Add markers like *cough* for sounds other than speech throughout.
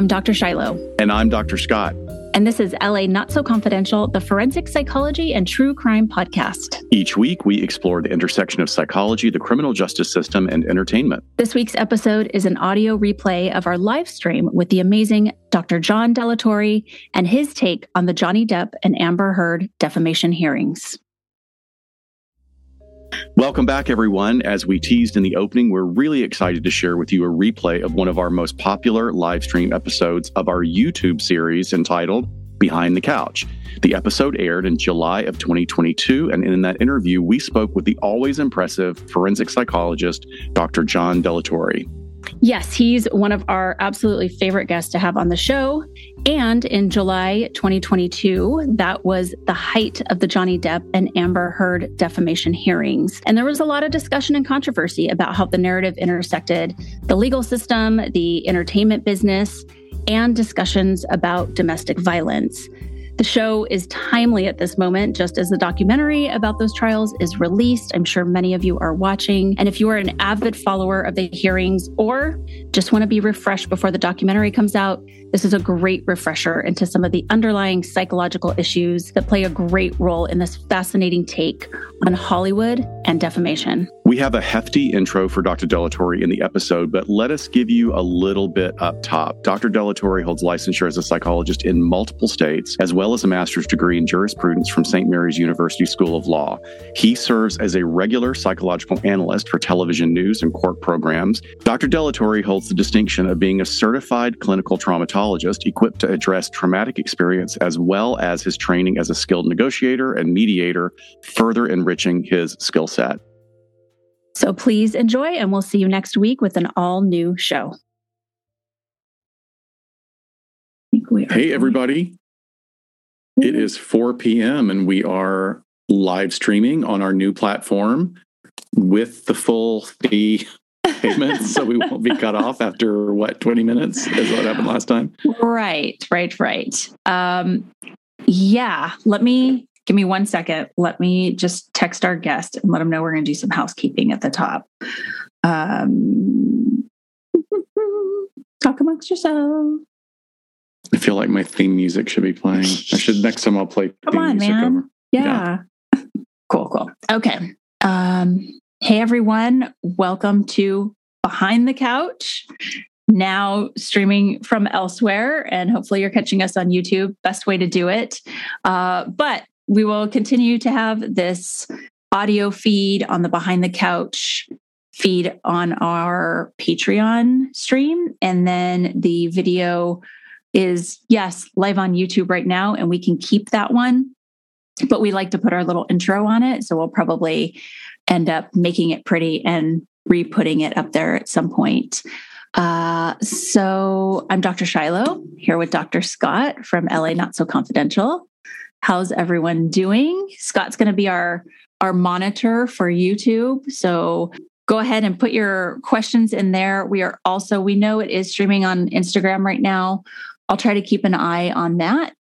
I'm Dr. Shiloh. And I'm Dr. Scott. And this is LA Not So Confidential, the forensic psychology and true crime podcast. Each week, we explore the intersection of psychology, the criminal justice system, and entertainment. This week's episode is an audio replay of our live stream with the amazing Dr. John Delatorre and his take on the Johnny Depp and Amber Heard defamation hearings. Welcome back, everyone. As we teased in the opening, we're really excited to share with you a replay of one of our most popular live stream episodes of our YouTube series entitled Behind the Couch. The episode aired in July of 2022, and in that interview, we spoke with the always impressive forensic psychologist, Dr. John Delatorre. Yes, he's one of our absolutely favorite guests to have on the show. And in July 2022, that was the height of the Johnny Depp and Amber Heard defamation hearings. And there was a lot of discussion and controversy about how the narrative intersected the legal system, the entertainment business, and discussions about domestic violence. The show is timely at this moment, just as the documentary about those trials is released. I'm sure many of you are watching. And if you are an avid follower of the hearings or just want to be refreshed before the documentary comes out, this is a great refresher into some of the underlying psychological issues that play a great role in this fascinating take on Hollywood and defamation. We have a hefty intro for Dr. Delatorre in the episode, but let us give you a little bit up top. Dr. Delatorre holds licensure as a psychologist in multiple states, as well as a master's degree in jurisprudence from St. Mary's University School of Law. He serves as a regular psychological analyst for television news and court programs. Dr. Delatorre holds the distinction of being a certified clinical traumatologist equipped to address traumatic experience, as well as his training as a skilled negotiator and mediator, further enriching his skill set. So please enjoy, and we'll see you next week with an all new show. Hey, everybody. It is 4 p.m., and we are live streaming on our new platform with the full fee *laughs* payment. so we won't be cut off after what, 20 minutes is what happened last time? Right, right, right. Um, yeah, let me give me one second. Let me just text our guest and let them know we're going to do some housekeeping at the top. Um, *laughs* talk amongst yourselves. I feel like my theme music should be playing. I should *laughs* next time I'll play Come on, man. Yeah. yeah. cool, cool. Okay. Um, hey everyone, welcome to Behind the Couch. Now streaming from elsewhere, and hopefully you're catching us on YouTube. Best way to do it. Uh, but we will continue to have this audio feed on the Behind the Couch feed on our Patreon stream. And then the video is, yes, live on YouTube right now, and we can keep that one. But we like to put our little intro on it. So we'll probably end up making it pretty and re putting it up there at some point. Uh, so I'm Dr. Shiloh here with Dr. Scott from LA Not So Confidential. How's everyone doing? Scott's going to be our our monitor for YouTube. So go ahead and put your questions in there. We are also we know it is streaming on Instagram right now. I'll try to keep an eye on that.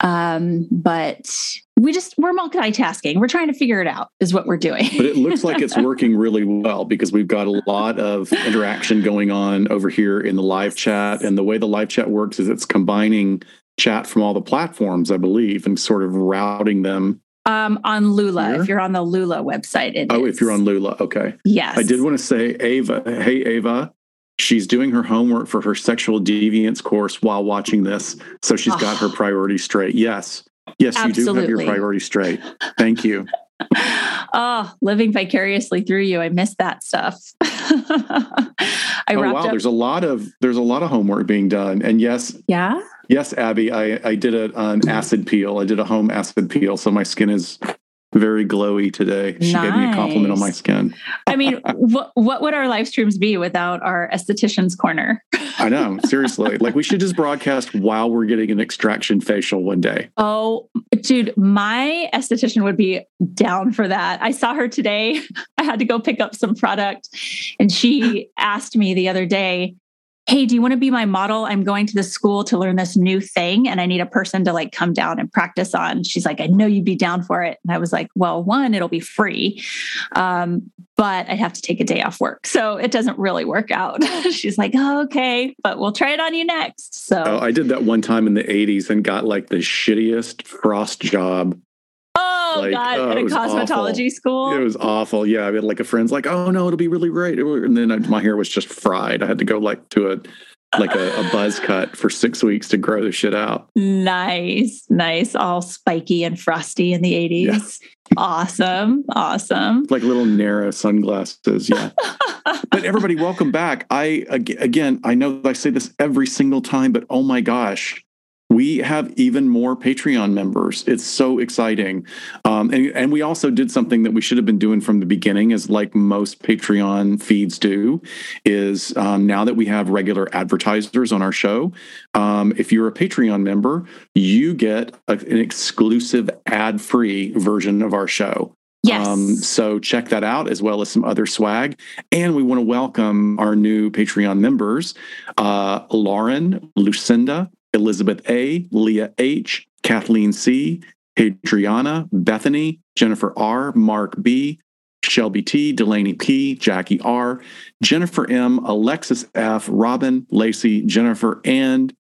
Um, but we just we're multitasking. We're trying to figure it out is what we're doing. but it looks like it's *laughs* working really well because we've got a lot of interaction going on over here in the live chat. And the way the live chat works is it's combining chat from all the platforms, I believe, and sort of routing them. Um, on Lula, if you're on the Lula website. oh, is. if you're on Lula, okay. Yes. I did want to say, Ava, hey, Ava, she's doing her homework for her sexual deviance course while watching this. So she's oh. got her ah. priorities straight. Yes. Yes, Absolutely. you do have your priorities straight. Thank you. oh, *laughs* living vicariously through you. I miss that stuff. *laughs* I oh, wow, up- there's a lot of there's a lot of homework being done. And yes, yeah. Yes, Abby, I, I did a, an acid peel. I did a home acid peel. So my skin is very glowy today. She nice. gave me a compliment on my skin. I mean, what what would our live streams be without our esthetician's corner? I know, seriously. *laughs* like we should just broadcast while we're getting an extraction facial one day. Oh, dude, my esthetician would be down for that. I saw her today. *laughs* I had to go pick up some product and she *laughs* asked me the other day, hey, do you want to be my model? I'm going to the school to learn this new thing and I need a person to like come down and practice on. She's like, I know you'd be down for it. And I was like, well, one, it'll be free. Um, but i'd have to take a day off work. So it doesn't really work out. *laughs* She's like, oh, okay, but we'll try it on you next. So oh, I did that one time in the 80s and got like the shittiest frost job Oh like, God! Oh, At a cosmetology awful. school, it was awful. Yeah, I had like a friend's like, "Oh no, it'll be really great," and then I, my hair was just fried. I had to go like to a like a, a, buzz *laughs* cut for six weeks to grow the shit out. Nice, nice, all spiky and frosty in the eighties. Yeah. Awesome, awesome. Like little narrow sunglasses. Yeah. *laughs* but everybody, welcome back. I again, I know I say this every single time, but oh my gosh, we have even more Patreon members. It's so exciting. Um, and, and, we also did something that we should have been doing from the beginning, is like most Patreon feeds do, is um, now that we have regular advertisers on our show, um, if you're a Patreon member, you get a, an exclusive ad free version of our show. Yes. Um, so check that out as well as some other swag. And we want to welcome our new Patreon members, uh, Lauren, Lucinda, Elizabeth A., Leah H., Kathleen C., Adriana, Bethany, Jennifer R., Mark B., Shelby T., Delaney P., Jackie R., Jennifer M., Alexis F., Robin, Lacey, Jennifer, and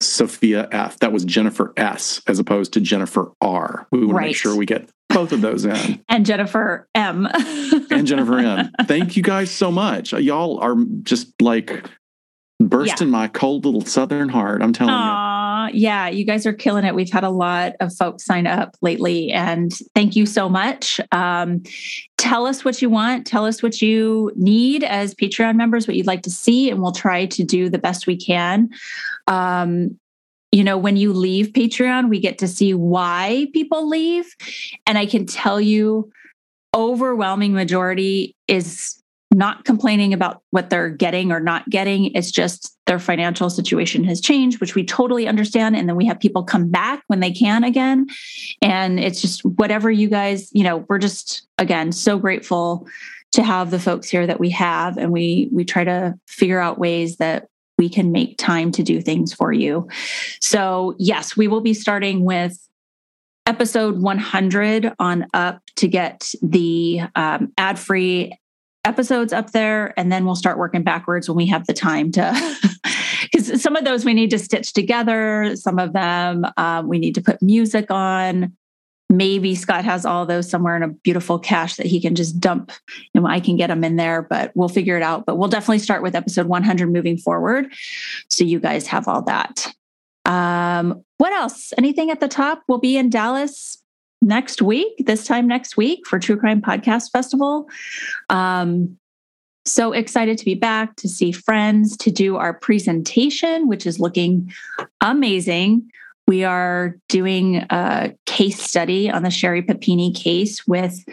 Sophia F. That was Jennifer S. as opposed to Jennifer R. We want right. to make sure we get both of those in. *laughs* and Jennifer M. and Jennifer M. *laughs* Thank you guys so much. Y'all are just like burst yeah. in my cold little southern heart. I'm telling Aww, you. Yeah, you guys are killing it. We've had a lot of folks sign up lately, and thank you so much. Um, tell us what you want. Tell us what you need as Patreon members, what you'd like to see, and we'll try to do the best we can. Um, you know, when you leave Patreon, we get to see why people leave. And I can tell you, overwhelming majority is not complaining about what they're getting or not getting. It's just their financial situation has changed, which we totally understand. And then we have people come back when they can again. And it's just whatever you guys, you know, we're just, again, so grateful to have the folks here that we have. And we, we try to figure out ways that we can make time to do things for you. So, yes, we will be starting with episode 100 on up to get the um, ad free episodes up there and then we'll start working backwards when we have the time to *laughs* because some of those we need to stitch together some of them um, we need to put music on. Maybe scott has all those somewhere in a beautiful cache that he can just dump know i can get them in there but we'll figure it out. But we'll definitely start with episode 100 moving forward so you guys have all that. Um, what else? Anything at the top? We'll be in dallas next week, this time next week for True Crime Podcast Festival. Um, so excited to be back, to see friends, to do our presentation, which is looking amazing. We are doing a case study on the Sherry Papini case with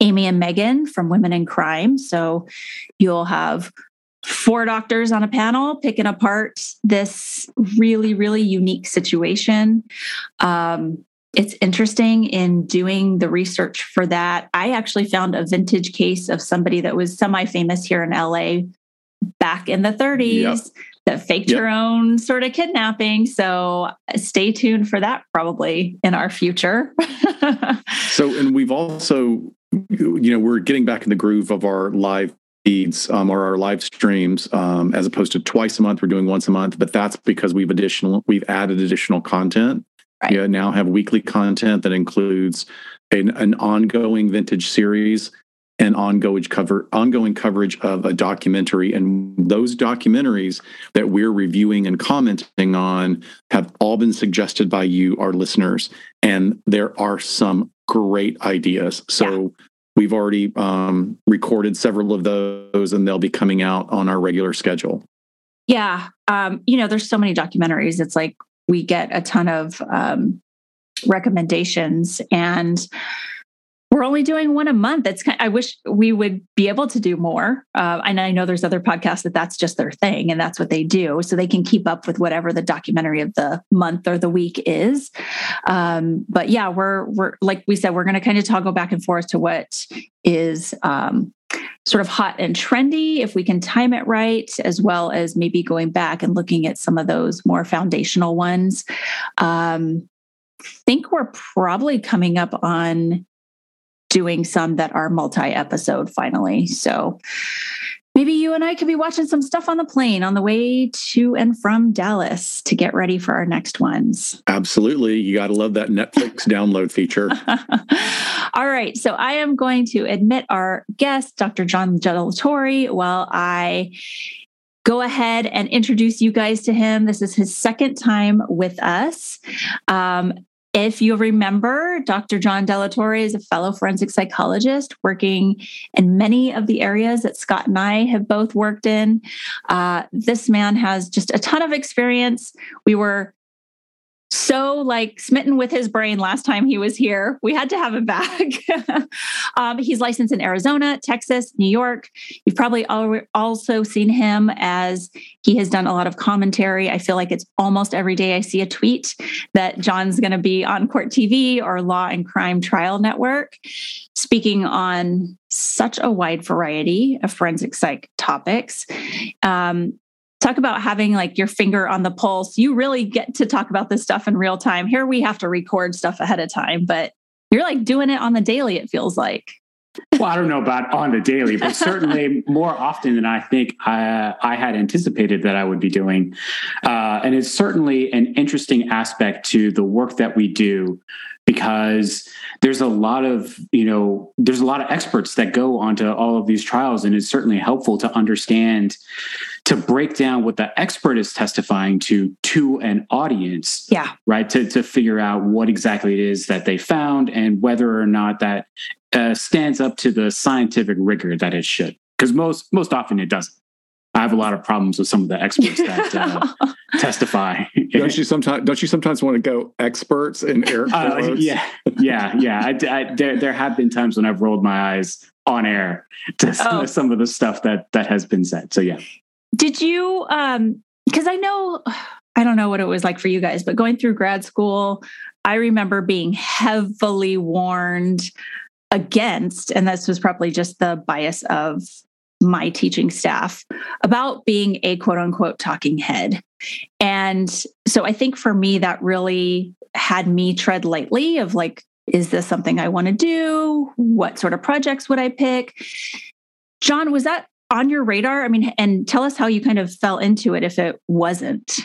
Amy and Megan from Women in Crime. So you'll have four doctors on a panel picking apart this really, really unique situation. Um, it's interesting in doing the research for that. I actually found a vintage case of somebody that was semi famous here in LA back in the 30s yep. that faked yep. her own sort of kidnapping. So stay tuned for that probably in our future. *laughs* so, and we've also, you know, we're getting back in the groove of our live feeds um, or our live streams um, as opposed to twice a month we're doing once a month but that's because we've additional we've added additional content Right. You now have weekly content that includes an, an ongoing vintage series and ongoing cover ongoing coverage of a documentary. And those documentaries that we're reviewing and commenting on have all been suggested by you our listeners. And there are some great ideas. So yeah. we've already um, recorded several of those and they'll be coming out on our regular schedule. Yeah um, you know there's so many documentaries. It's like we get a ton of um, recommendations. And we're only doing one a month. It's kind of, I wish we would be able to do more. Uh, and I know there's other podcasts that that's just their thing and that's what they do. So they can keep up with whatever the documentary of the month or the week is. Um, but yeah, we're, we're, like we said, we're going to kind of toggle back and forth to what is um, sort of hot and trendy if we can time it right, as well as maybe going back and looking at some of those more foundational ones. Um, think we're probably coming up on doing some that are multi episode finally. So maybe you and I could be watching some stuff on the plane on the way to and from Dallas to get ready for our next ones. Absolutely. You got to love that Netflix *laughs* download feature. *laughs* All right. So I am going to admit our guest, Dr. John Delatorre, while I go ahead and introduce you guys to him. This is his second time with us. Um, if you remember, Dr. John Delatorre is a fellow forensic psychologist working in many of the areas that Scott and I have both worked in. Uh, this man has just a ton of experience. We were so like smitten with his brain last time he was here. We had to have him back. *laughs* um, he's licensed in Arizona, Texas, New York. You've probably al- also seen him as he has done a lot of commentary. I feel like it's almost every day I see a tweet that John's going to be on Court TV or Law and Crime Trial Network, speaking on such a wide variety of forensic psych topics. Um, talk about having like your finger on the pulse. You really get to talk about this stuff in real time. Here we have to record stuff ahead of time, but you're like doing it on the daily, it feels like. well, I don't know about on the daily, but *laughs* certainly more often than I think I, I had anticipated that I would be doing. Uh, and it's certainly an interesting aspect to the work that we do because there's a lot of you know there's a lot of experts that go onto all of these trials and it's certainly helpful to understand to break down what the expert is testifying to to an audience yeah right to, to figure out what exactly it is that they found and whether or not that uh, stands up to the scientific rigor that it should because most most often it doesn't I have a lot of problems with some of the experts that uh, *laughs* testify. don't you sometimes don't you sometimes want to go experts in air *laughs* uh. Yeah, yeah, yeah. I, I, there there have been times when I've rolled my eyes on air to oh. some of the stuff that that has been said. So yeah. Did you? um Because I know I don't know what it was like for you guys, but going through grad school, I remember being heavily warned against, and this was probably just the bias of my teaching staff about being a quote unquote talking head. And so I think for me, that really had me tread lightly of like, is this something I want to do? What sort of projects would I pick? John, was that on your radar? I mean, and tell us how you kind of fell into it if it wasn't.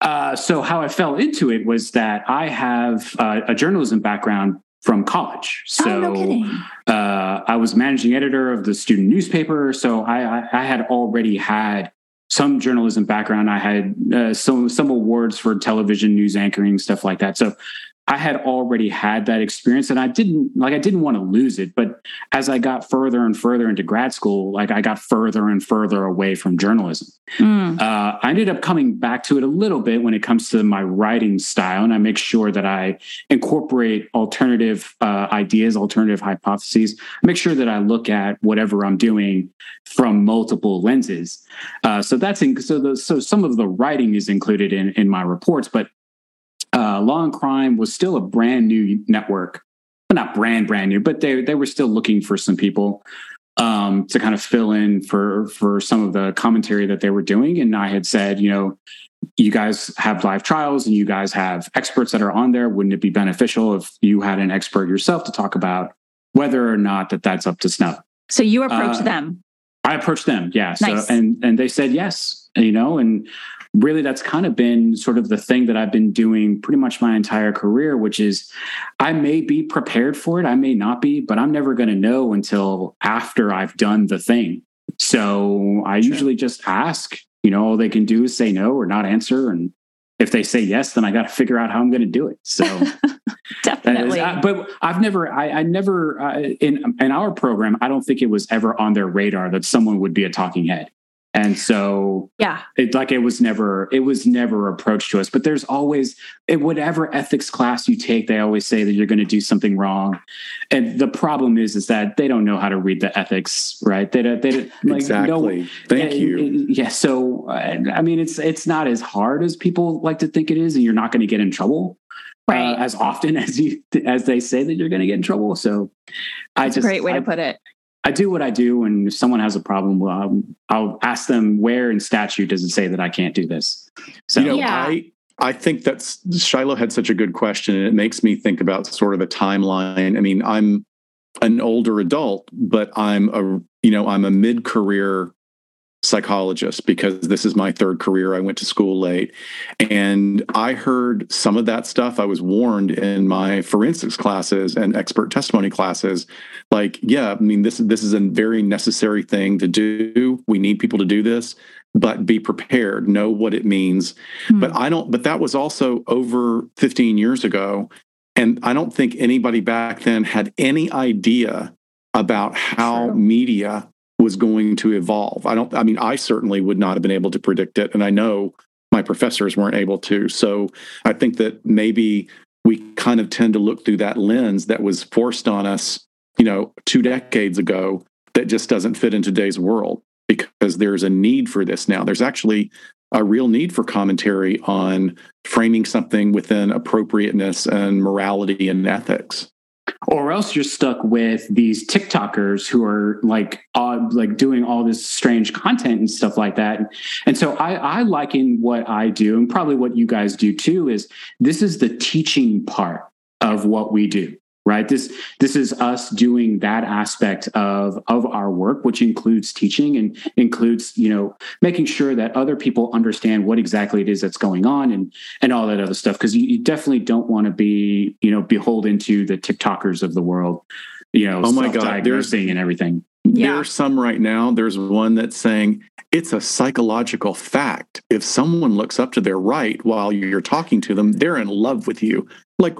Uh, so, how I fell into it was that I have uh, a journalism background from college. So oh, no uh, I was managing editor of the student newspaper. So I, I, I had already had some journalism background. I had uh, some some awards for television news anchoring stuff like that. So I had already had that experience and I didn't like I didn't want to lose it. But as I got further and further into grad school, like I got further and further away from journalism. Mm. Uh, I ended up coming back to it a little bit when it comes to my writing style, and I make sure that I incorporate alternative uh, ideas, alternative hypotheses. I make sure that I look at whatever I'm doing from multiple lenses. Uh, so that's in, so the, so some of the writing is included in in my reports, but uh, Law and Crime was still a brand new network. Well, not brand brand new, but they they were still looking for some people um, to kind of fill in for for some of the commentary that they were doing. And I had said, you know, you guys have live trials and you guys have experts that are on there. Wouldn't it be beneficial if you had an expert yourself to talk about whether or not that that's up to snuff? So you approached uh, them. I approached them, yeah. Nice. So and and they said yes, you know, and really that's kind of been sort of the thing that I've been doing pretty much my entire career, which is I may be prepared for it, I may not be, but I'm never going to know until after I've done the thing. So I sure. usually just ask, you know, all they can do is say no or not answer. And if they say yes, then I got to figure out how I'm going to do it. So *laughs* definitely. Is, uh, but I've never, I, I never, uh, in, in our program, I don't think it was ever on their radar that someone would be a talking head and so yeah. it like it was never it was never approached to us. But there's always in whatever ethics class you take they always say that you're going to do something wrong. And the problem is is that they don't know how to read the ethics right? They don't they don't like, exactly. no, thank yeah, you yeah. So uh, i mean it's it's not as hard as people like to think it is and you're not going to get in trouble uh, right. uh, as often *laughs* as you as they say that you're going to get in trouble. So That's i just a great way I, to put it I do what I do, and if someone has a problem, well, I'll, I'll ask them where in statute does it say that I can't do this. So you know, yeah. I I think that's Shiloh had such a good question, and it makes me think about sort of a timeline. I mean, I'm an older adult, but I'm a you know I'm a mid career psychologist because this is my third career. I went to school late and I heard some of that stuff. I was warned in my forensics classes and expert testimony classes like, yeah, I mean this this is a very necessary thing to do. We need people to do this, but be prepared, know what it means. Mm-hmm. But I don't but that was also over 15 years ago and I don't think anybody back then had any idea about how True. media was going to evolve. I don't, I mean, I certainly would not have been able to predict it. And I know my professors weren't able to. So I think that maybe we kind of tend to look through that lens that was forced on us, you know, two decades ago that just doesn't fit in today's world because there's a need for this now. There's actually a real need for commentary on framing something within appropriateness and morality and ethics or else you're stuck with these TikTokers who are like like doing all this strange content and stuff like that. And so I, I liken what I do, and probably what you guys do too, is this is the teaching part of what we do right? This this is us doing that aspect of of our work which includes teaching and includes you know making sure that other people understand what exactly it is that's going on and and all that other stuff. Because you, you, definitely don't want to be you know beholden to the tiktokers of the world you know oh my god there's and everything yeah. There's some right now. There's one that's saying it's a psychological fact. If someone looks up to their right while you're talking to them, they're in love with you. Like,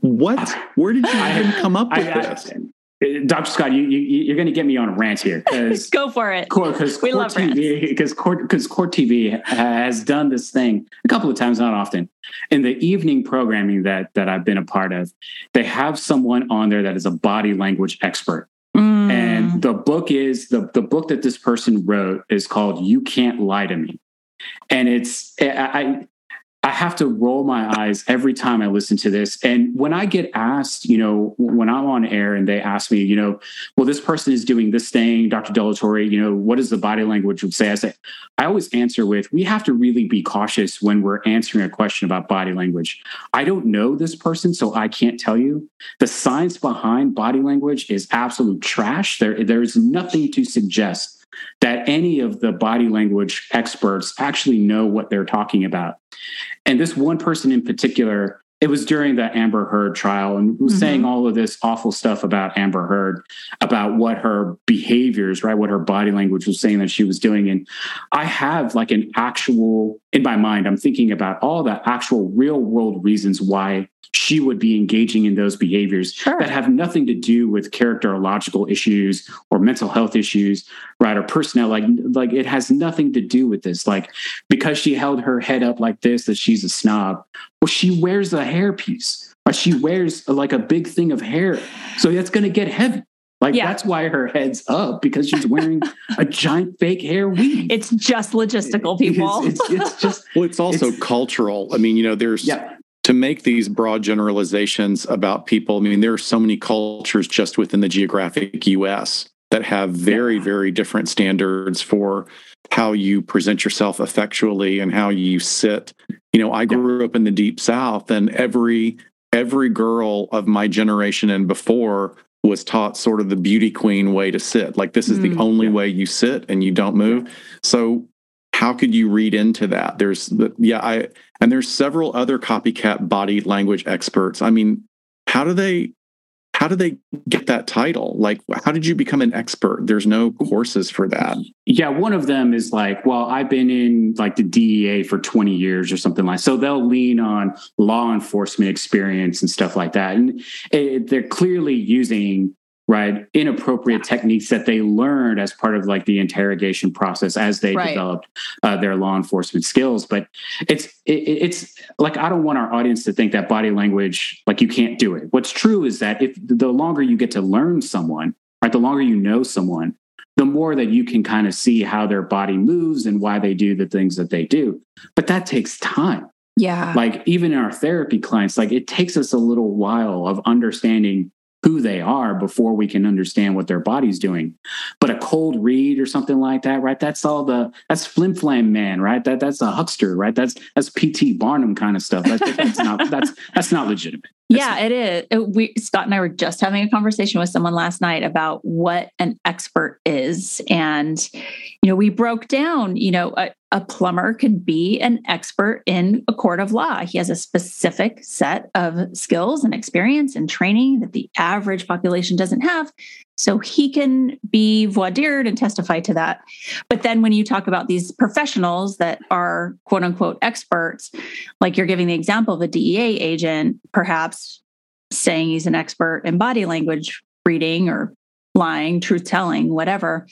what? *sighs* Where did you even come up with I, this? Dr. Scott, you, you, are going to get me on a rant here. *laughs* Go for it. Because we love TV, because *laughs* Court, because Court TV has done this thing a couple of times, not often. In the evening programming that that I've been a part of, they have someone on there that is a body language expert. Mm. And the book is the the book that this person wrote is called "You Can't Lie to Me," and it's I I have to roll my eyes every time I listen to this. And when I get asked, you know, when I'm on air and they ask me, you know, well, this person is doing this thing, Dr. Delatorre, you know, what does the body language would say? I say, I always answer with, we have to really be cautious when we're answering a question about body language. I don't know this person, so I can't tell you. The science behind body language is absolute trash. There, there's nothing to suggest that any of the body language experts actually know what they're talking about. And this one person in particular, it was during the Amber Heard trial and was mm-hmm. saying all of this awful stuff about Amber Heard, about what her behaviors, right, what her body language was saying that she was doing. And I have like an actual, in my mind, I'm thinking about all the actual real world reasons why she would be engaging in those behaviors sure. that have nothing to do with characterological issues or mental health issues right or personnel like like it has nothing to do with this like because she held her head up like this that she's a snob well she wears a hairpiece or she wears like a big thing of hair so that's going to get heavy like yeah. that's why her head's up because she's *laughs* wearing a giant fake hair weave. It's just logistical, people. It's, it's, it's just well, it's also it's, cultural. I mean, you know, there's yeah to make these broad generalizations about people, I mean, there are so many cultures just within the geographic US that have very, yeah. very different standards for how you present yourself effectually and how you sit. You know, I grew up in the deep south and every every girl of my generation and before was taught sort of the beauty queen way to sit. Like this is mm, the only yeah. way you sit and you don't move. So how could you read into that? There's yeah, I and there's several other copycat body language experts. I mean, how do they how do they get that title? Like, how did you become an expert? There's no courses for that. Yeah, one of them is like, well, I've been in like the DEA for 20 years or something like. So they'll lean on law enforcement experience and stuff like that, and it, they're clearly using right inappropriate techniques that they learned as part of like the interrogation process as they right. developed uh, their law enforcement skills but it's it, it's like i don't want our audience to think that body language like you can't do it. What's true is that if the longer you get to learn someone right the longer you know someone the more that you can kind of see how their body moves and why they do the things that they do. But that takes time. Yeah. Like even in our therapy clients like it takes us a little while of understanding who they are before we can understand what their body's doing. But a cold read or something like that, right? That's all the that's flim flam man, right? That that's a huckster, right? That's that's PT Barnum kind of stuff. That's, that's not that's that's not legitimate. Yeah, it is. Uh, we Scott and I were just having a conversation with someone last night about what an expert is, and you know, we broke down. You know, a, a plumber can be an expert in a court of law. He has a specific set of skills and experience and training that the average population doesn't have. So he can be voir dired and testify to that. But then when you talk about these professionals that are quote unquote experts, like you're giving the example of a DEA agent, perhaps saying he's an expert in body language reading or lying, truth telling, whatever.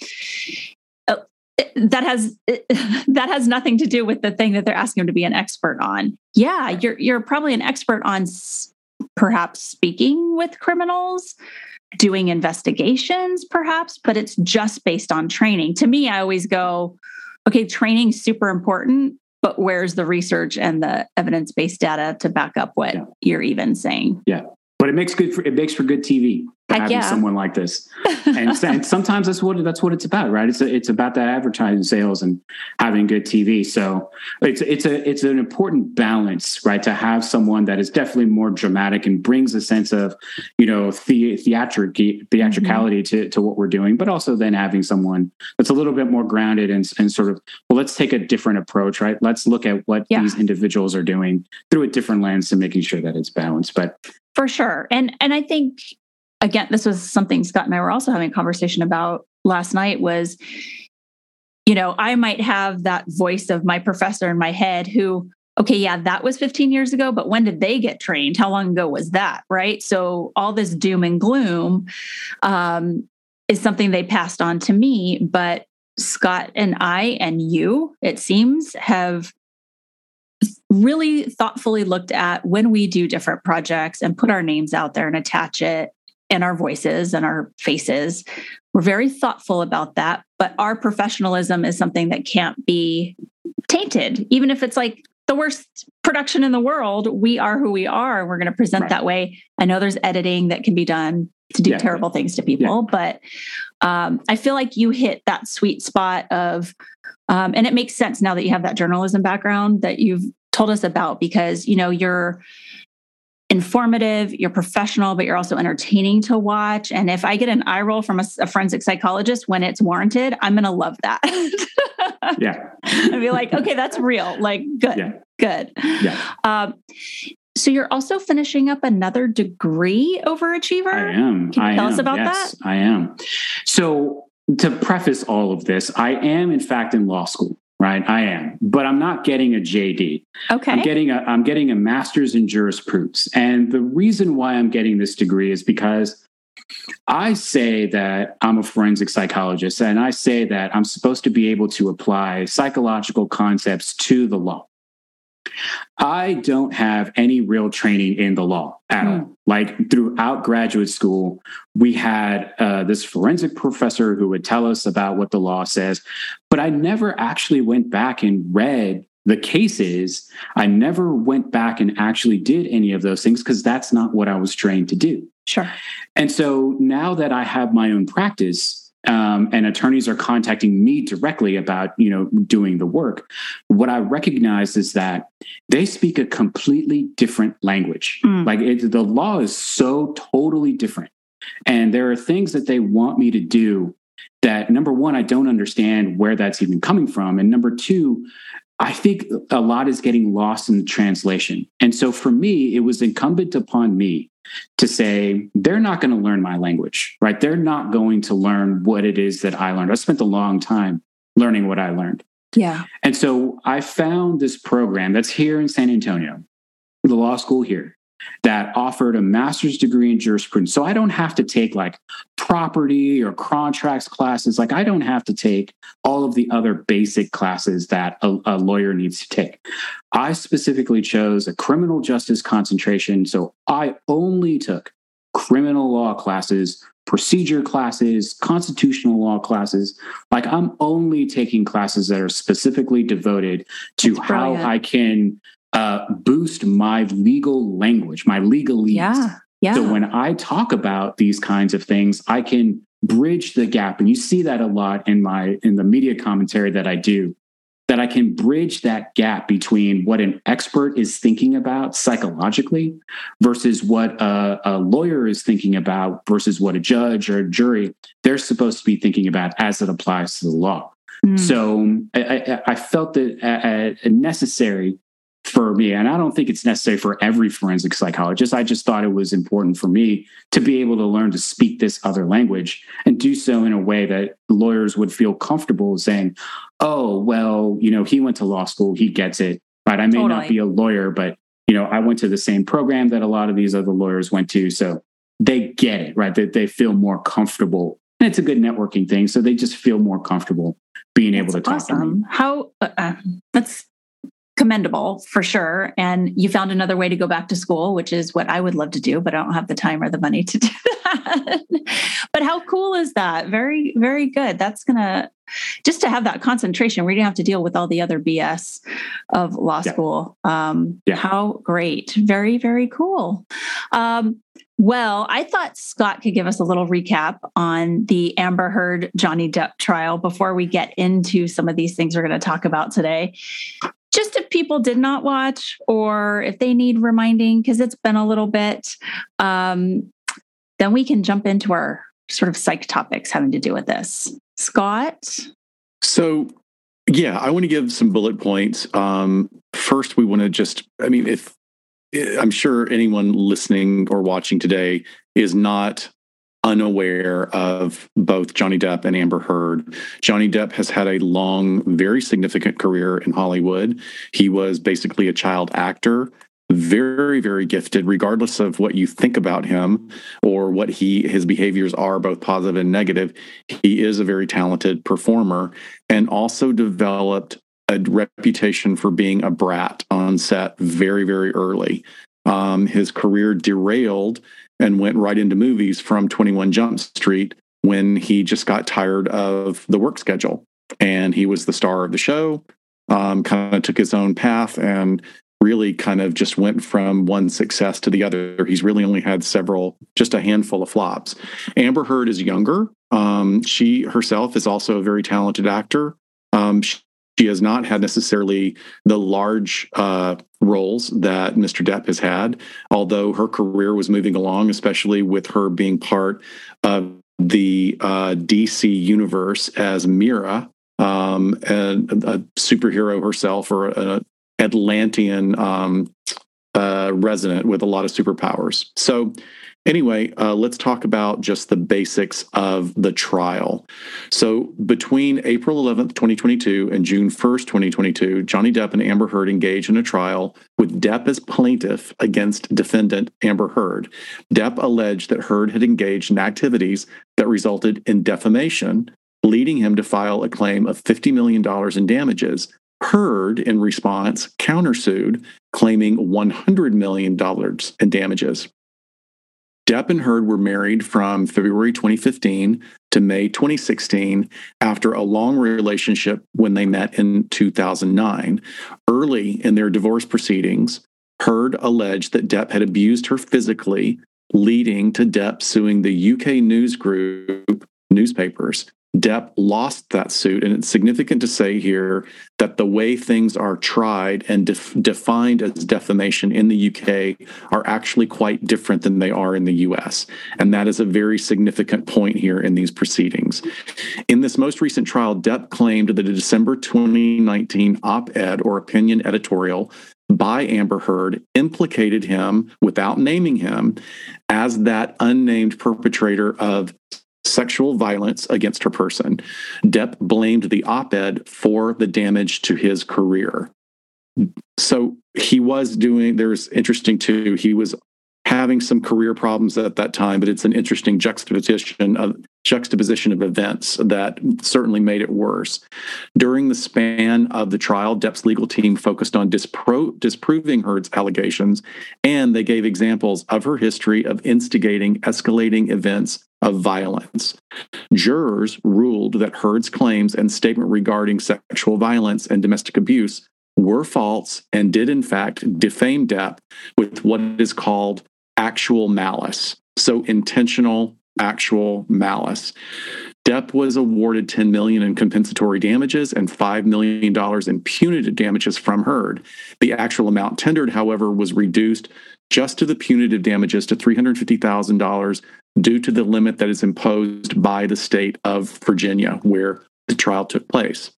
Uh, that has *laughs* that has nothing to do with the thing that they're asking him to be an expert on. Yeah, you're you're probably an expert on perhaps speaking with criminals, doing investigations, perhaps, but it's just based on training. To me, I always go, okay, training's super important, but where's the research and the evidence based data to back up what yeah. you're even saying? Yeah. But it makes good for it makes for good TV having yeah. someone like this. *laughs* And, and, sometimes that's what that's what it's about, right? It's a, it's about that advertising sales and having good TV. So it's it's a it's an important balance, right? To have someone that is definitely more dramatic and brings a sense of, you know, the, theatric theatricality mm-hmm. to, to what we're doing, but also then having someone that's a little bit more grounded and, and sort of, well, let's take a different approach, right? Let's look at what yeah. these individuals are doing through a different lens to making sure that it's balanced. But for sure. And and I think again, this was something Scott and I were also having a conversation about last night was, you know, I might have that voice of my professor in my head who, okay, yeah, that was 15 years ago, but when did they get trained? How long ago was that? Right. So all this doom and gloom um, is something they passed on to me. But Scott and I and you, it seems, have really thoughtfully looked at when we do different projects and put our names out there and attach it and our voices and our faces. We're very thoughtful about that, but our professionalism is something that can't be tainted. Even if it's like the worst production in the world, we are who we are and we're going to present right. that way. I know there's editing that can be done to do yeah. terrible things to people, yeah. but um, I feel like you hit that sweet spot of, um, and it makes sense now that you have that journalism background that you've told us about because you know you're informative, you're professional, but you're also entertaining to watch. And if I get an eye roll from a, a forensic psychologist when it's warranted, I'm going to love that. *laughs* yeah. I'd be like, okay, that's real. Like, good, yeah. good. Yeah. Um, so you're also finishing up another degree overachiever. I am. Can you I tell am. us about yes, that? I am. So to preface all of this, I am in fact in law school right? I am, but I'm not getting a JD. Okay. I'm getting a I'm getting a master's in jurisprudence. And the reason why I'm getting this degree is because I say that I'm a forensic psychologist and I say that I'm supposed to be able to apply psychological concepts to the law. I don't have any real training in the law at mm. all. Like throughout graduate school, we had uh, this forensic professor who would tell us about what the law says, but I never actually went back and read the cases. I never went back and actually did any of those things because that's not what I was trained to do. Sure. And so now that I have my own practice, um, and attorneys are contacting me directly about you know doing the work what i recognize is that they speak a completely different language mm. like it, the law is so totally different and there are things that they want me to do that number one i don't understand where that's even coming from and number two I think a lot is getting lost in the translation. And so for me, it was incumbent upon me to say they're not going to learn my language, right? They're not going to learn what it is that I learned. I spent a long time learning what I learned. Yeah. And so I found this program that's here in San Antonio, the law school here, that offered a master's degree in jurisprudence. So I don't have to take like property or contracts classes. Like I don't have to take all of the other basic classes that a, a, lawyer needs to take. I specifically chose a criminal justice concentration. So I only took criminal law classes, procedure classes, constitutional law classes. Like I'm only taking classes that are specifically devoted to how I can uh, boost my legal language, my legalese. Yeah. Yeah. So when I talk about these kinds of things, I can bridge the gap. And you see that a lot in my in the media commentary that I do, that I can bridge that gap between what an expert is thinking about psychologically versus what a, a lawyer is thinking about versus what a judge or a jury they're supposed to be thinking about as it applies to the law. Mm. So I, I, I, felt that uh, uh, necessary for me. And I don't think it's necessary for every forensic psychologist. I just thought it was important for me to be able to learn to speak this other language and do so in a way that lawyers would feel comfortable saying, oh, well, you know, he went to law school, he gets it. Right. I may totally. not be a lawyer, but, you know, I went to the same program that a lot of these other lawyers went to. So they get it, right? That they, they feel more comfortable. And it's a good networking thing. So they just feel more comfortable being able that's to talk awesome. to me. How uh, uh that's commendable for sure. And you found another way to go back to school, which is what I would love to do, but I don't have the time or the money to *laughs* do that. but how cool is that? Very, very good. That's going to just to have that concentration where you don't have to deal with all the other BS of law yeah. school. Um, yeah. How great. Very, very cool. Um, well, I thought Scott could give us a little recap on the Amber Heard Johnny Depp trial before we get into some of these things we're going to talk about today just if people did not watch or if they need reminding because it's been a little bit um, then we can jump into our sort of psych topics having to do with this. Scott? So yeah i want to give some bullet points. Um, first we want to just i mean if i'm sure anyone listening or watching today is not unaware of both Johnny Depp and Amber Heard. Johnny Depp has had a long, very significant career in Hollywood. He was basically a child actor, very, very gifted, regardless of what you think about him or what he his behaviors are, both positive and negative. He is a very talented performer and also developed a reputation for being a brat on set very, very early. Um, his career derailed and went right into movies from 21 Jump Street when he just got tired of the work schedule. And he was the star of the show, um, kind of took his own path and really kind of just went from one success to the other. He's really only had several, just a handful of flops. Amber Heard is younger. Um, she herself is also a very talented actor. Um, she has not had necessarily the large uh, roles that Mr. Depp has had, although her career was moving along, especially with her being part of the uh, DC universe as Mera, um, and a superhero herself or an Atlantean um, uh, resident with a lot of superpowers. So Anyway, uh, let's talk about just the basics of the trial. So, between April 11th, 2022 and June 1st, 2022, Johnny Depp and Amber Heard engaged in a trial with Depp as plaintiff against defendant Amber Heard. Depp alleged that Heard had engaged in activities that resulted in defamation, leading him to file a claim of $50 million in damages. Heard, in response, countersued, claiming $100 million in damages. Depp and Heard were married from February 2015 to May 2016 after a long relationship when they met in 2009. Early in their divorce proceedings, Heard alleged that Depp had abused her physically, leading to Depp suing the UK news group newspapers Depp lost that suit. And it's significant to say here that the way things are tried and def- defined as defamation in the UK are actually quite different than they are in the US. And that is a very significant point here in these proceedings. In this most recent trial, Depp claimed that the December 2019 op ed or opinion editorial by Amber Heard implicated him without naming him as that unnamed perpetrator of sexual violence against her person. Depp blamed the op ed for the damage to his career. So he was doing, there's interesting too, he was having some career problems at that time, but it's an interesting juxtaposition of juxtaposition of events that certainly made it worse. During the span of the trial, Depp's legal team focused on dispro- disproving Heard's allegations, and they gave examples of her history of instigating escalating events of violence. Jurors ruled that Heard's claims and statement regarding sexual violence and domestic abuse were false and did, in fact, defame Depp with what is called actual malice. So intentional, actual malice. Depp was awarded 10 million in compensatory damages and 5 million dollars in punitive damages from Heard. The actual amount tendered, however, was reduced just to the punitive damages to $350,000 due to the limit that is imposed by the state of Virginia where the trial took place.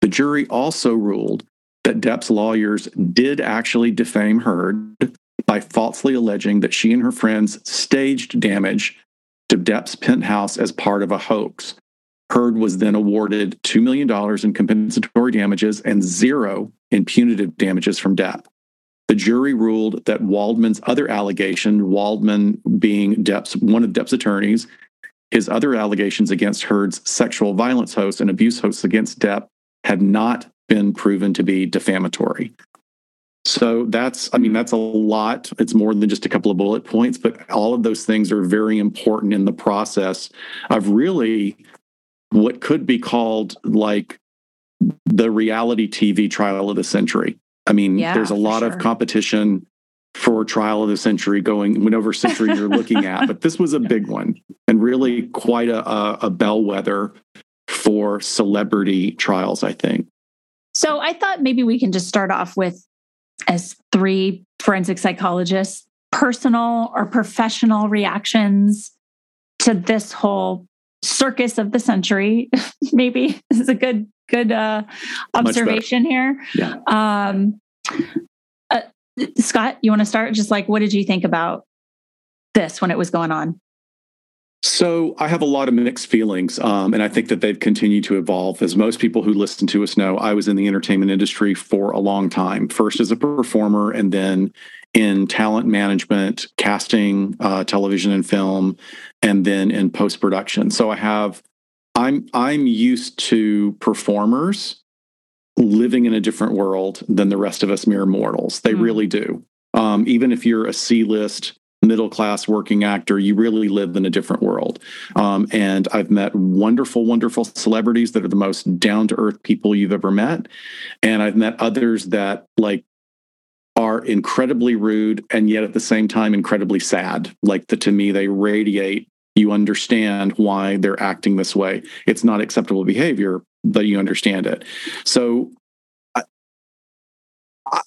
The jury also ruled that Depp's lawyers did actually defame Heard by falsely alleging that she and her friends staged damage to Depp's penthouse as part of a hoax. Heard was then awarded $2 million in compensatory damages and zero in punitive damages from Depp. The jury ruled that Waldman's other allegation, Waldman being Depp's one of Depp's attorneys, his other allegations against Heard's sexual violence hosts and abuse hosts against Depp had not been proven to be defamatory. So that's, I mean, that's a lot. It's more than just a couple of bullet points, but all of those things are very important in the process of really what could be called like the reality TV trial of the century. I mean, yeah, there's a lot sure. of competition for trial of the century going whatever century you're looking at, but this was a *laughs* big one and really quite a, a, a bellwether for celebrity trials, I think. So I thought maybe we can just start off with as three forensic psychologists, personal or professional reactions to this whole circus of the century. *laughs* maybe this is a good good uh, observation here. Yeah. Um, uh, Scott, you want to start? Just like, what did you think about this when it was going on? So I have a lot of mixed feelings, um, and I think that they've continued to evolve. As most people who listen to us know, I was in the entertainment industry for a long time. First as a performer, and then in talent management, casting, uh, television and film, and then in post production. So I have, I'm I'm used to performers living in a different world than the rest of us mere mortals. They mm. really do. Um, even if you're a C list middle class working actor, you really live in a different world. Um, and I've met wonderful, wonderful celebrities that are the most down to earth people you've ever met. And I've met others that like are incredibly rude and yet at the same time incredibly sad. Like the, to me, they radiate. You understand why they're acting this way. It's not acceptable behavior, but you understand it. So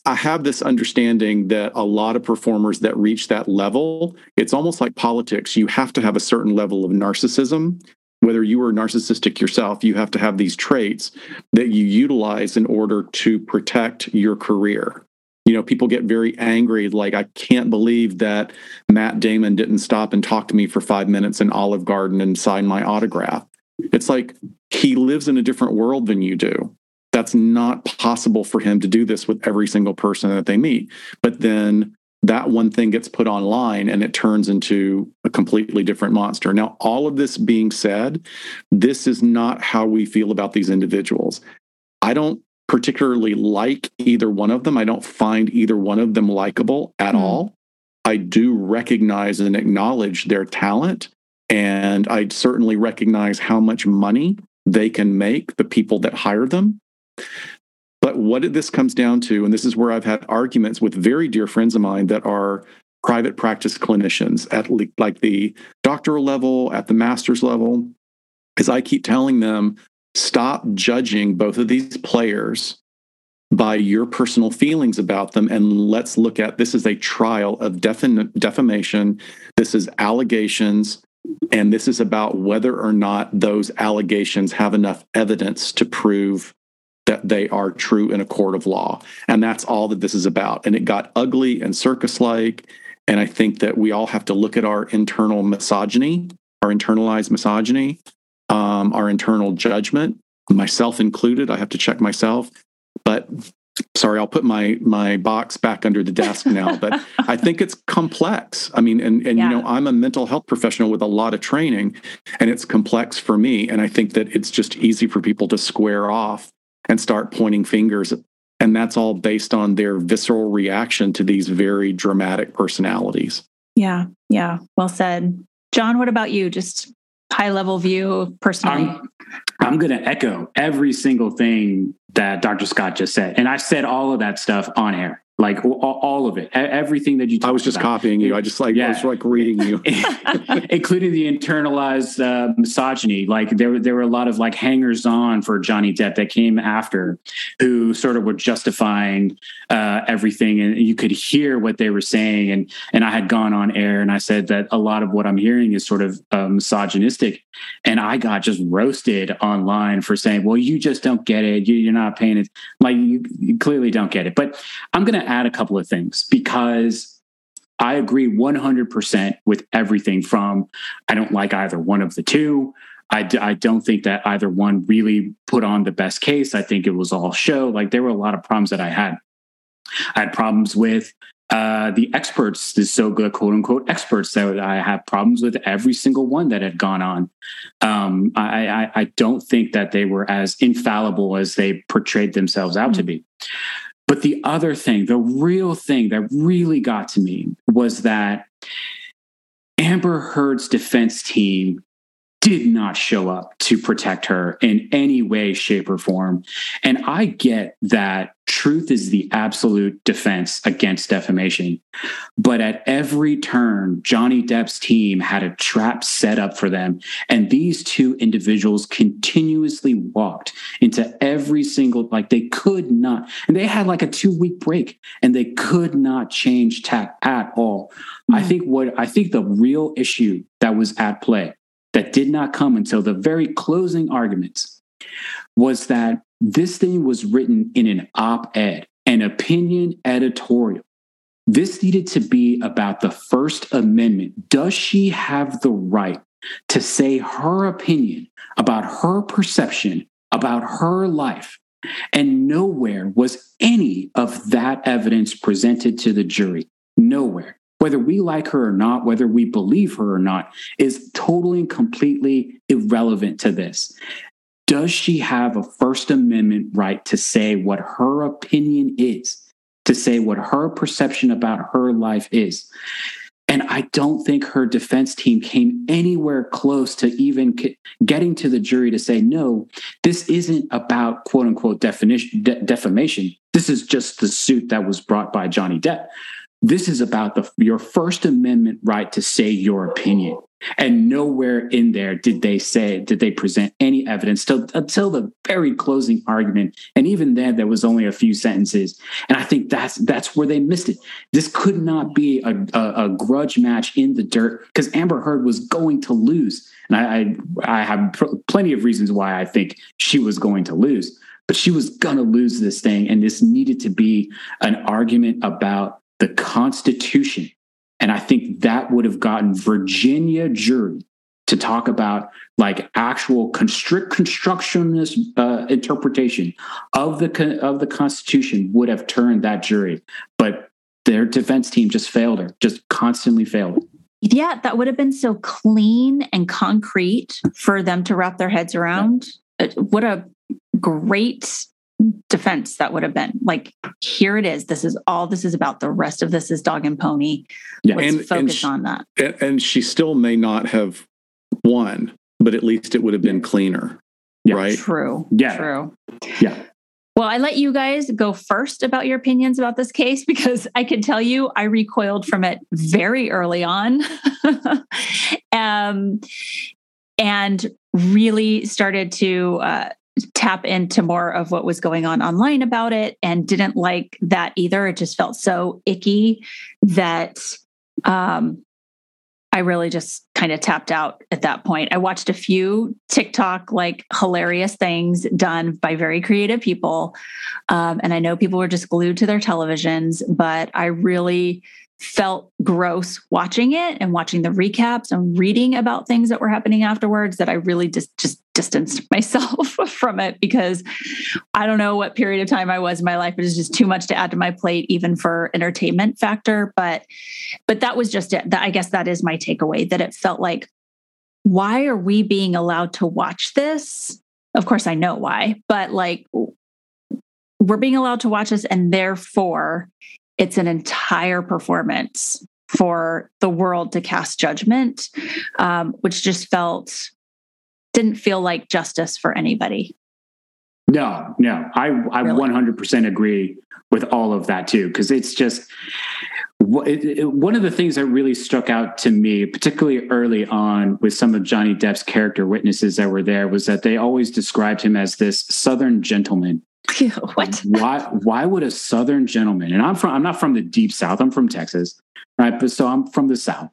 I have this understanding that a lot of performers that reach that level, it's almost like politics. You have to have a certain level of narcissism. Whether you are narcissistic yourself, you have to have these traits that you utilize in order to protect your career. You know, people get very angry, like, I can't believe that Matt Damon didn't stop and talk to me for five minutes in Olive Garden and sign my autograph. It's like he lives in a different world than you do that's not possible for him to do this with every single person that they meet. But then that one thing gets put online and it turns into a completely different monster. Now, all of this being said, this is not how we feel about these individuals. I don't particularly like either one of them. I don't find either one of them likable at mm. all. I do recognize and acknowledge their talent. And I certainly recognize how much money they can make the people that hire them. But what this comes down to, and this is where I've had arguments with very dear friends of mine that are private practice clinicians at like the doctoral level, at the master's level, is I keep telling them stop judging both of these players by your personal feelings about them and let's look at this is a trial of defamation this is allegations and this is about whether or not those allegations have enough evidence to prove that they are true in a court of law. And that's all that this is about. And it got ugly and circus like. And I think that we all have to look at our internal misogyny, our internalized misogyny, um, our internal judgment, myself included. I have to check myself. But sorry, I'll put my my box back under the desk now. But *laughs* I think it's complex. I mean, and and yeah. you know, I'm a mental health professional with a lot of training, and it's complex for me. And I think that it's just easy for people to square off and start pointing fingers. And that's all based on their visceral reaction to these very dramatic personalities. Yeah. Yeah. Well said. John, what about you? Just high level view personally. I'm, I'm going to echo every single thing that Dr. Scott just said. And I said all of that stuff on air. Like all, of it, everything that you. I was just about. copying you. I just like yeah. I was like reading you, *laughs* including the internalized uh, misogyny. Like there, there were a lot of like hangers on for Johnny Depp that came after, who sort of were justifying uh, everything, and you could hear what they were saying. And and I had gone on air and I said that a lot of what I'm hearing is sort of uh, misogynistic, and I got just roasted online for saying, "Well, you just don't get it. You, are not paying it. Like you, you clearly don't get it." But I'm going to add a couple of things because I agree 100% with everything from I don't like either one of the two. I d- I don't think that either one really put on the best case. I think it was all show. Like there were a lot of problems that I had. I had problems with uh, the experts, the so good quote unquote experts that I have problems with every single one that had gone on. Um, I, I, I, don't think that they were as infallible as they portrayed themselves out mm-hmm. to be. But the other thing, the real thing that really got to me was that Amber Heard's defense team did not show up to protect her in any way, shape, or form. And I get that truth is the absolute defense against defamation. But at every turn, Johnny Depp's team had a trap set up for them. And these two individuals continuously walked into every single, like they could not, and they had like a two week break and they could not change tack at all. Mm-hmm. I hmm. think what I think the real issue that was at play that did not come until the very closing arguments was that this thing was written in an op ed, an opinion editorial. This needed to be about the First Amendment. Does she have the right to say her opinion about her perception, about her life? And nowhere was any of that evidence presented to the jury. Nowhere whether we like her or not, whether we believe her or not, is totally and completely irrelevant to this. Does she have a First Amendment right to say what her opinion is, to say what her perception about her life is? And I don't think her defense team came anywhere close to even getting to the jury to say, no, this isn't about quote unquote definition, de- defamation. This is just the suit that was brought by Johnny Depp. This is about the, your First Amendment right to say your opinion. And nowhere in there did they say, did they present any evidence till, until the very closing argument. And even then, there was only a few sentences. And I think that's that's where they missed it. This could not be a, a, a grudge match in the dirt because Amber Heard was going to lose. And I, I, I have pr- plenty of reasons why I think she was going to lose. But she was going to lose this thing. And this needed to be an argument about the Constitution. And I think that would have gotten Virginia jury to talk about like actual constrict constructionist uh, interpretation of the of the Constitution would have turned that jury, but their defense team just failed her, just constantly failed. Yeah, that would have been so clean and concrete for them to wrap their heads around. Yeah. Uh, what a great defense that would have been like here it is. This is all this is about. The rest of this is dog and pony. Yeah, Let's and, focus and on that. and, and, she still may not have won but at least it would have been cleaner yeah, right? True yeah. true. Yeah. Well, I let you guys go first about your opinions about this case *laughs* because I can tell you I recoiled from it very early on. *laughs* um, and really started to uh, tap into more of what was going on online about it and didn't like that either. It just felt so icky that um, I really just kind of tapped out at that point. I watched a few TikTok like hilarious things done by very creative people. Um, and I know people were just glued to their televisions, but I really felt gross watching it and watching the recaps and reading about things that were happening afterwards that I really just just distanced *laughs* myself from it because I don't know what period of time I was in my life. It was just too much to add to my plate, even for entertainment factor. But but that was just it. I guess that is my takeaway that it felt like, why are we being allowed to watch this? Of course, I know why, but like we're being allowed to watch this, and therefore it's an entire performance for the world to cast judgment, um, which just felt didn't feel like justice for anybody. No, no, I I really? 100% agree with all of that too, because it's just one of the things that really struck out to me, particularly early on with some of Johnny Depp's character witnesses that were there, was that they always described him as this Southern gentleman. *laughs* what? Why? Why would a Southern gentleman? And I'm from. I'm not from the deep South. I'm from Texas, right? But so I'm from the South,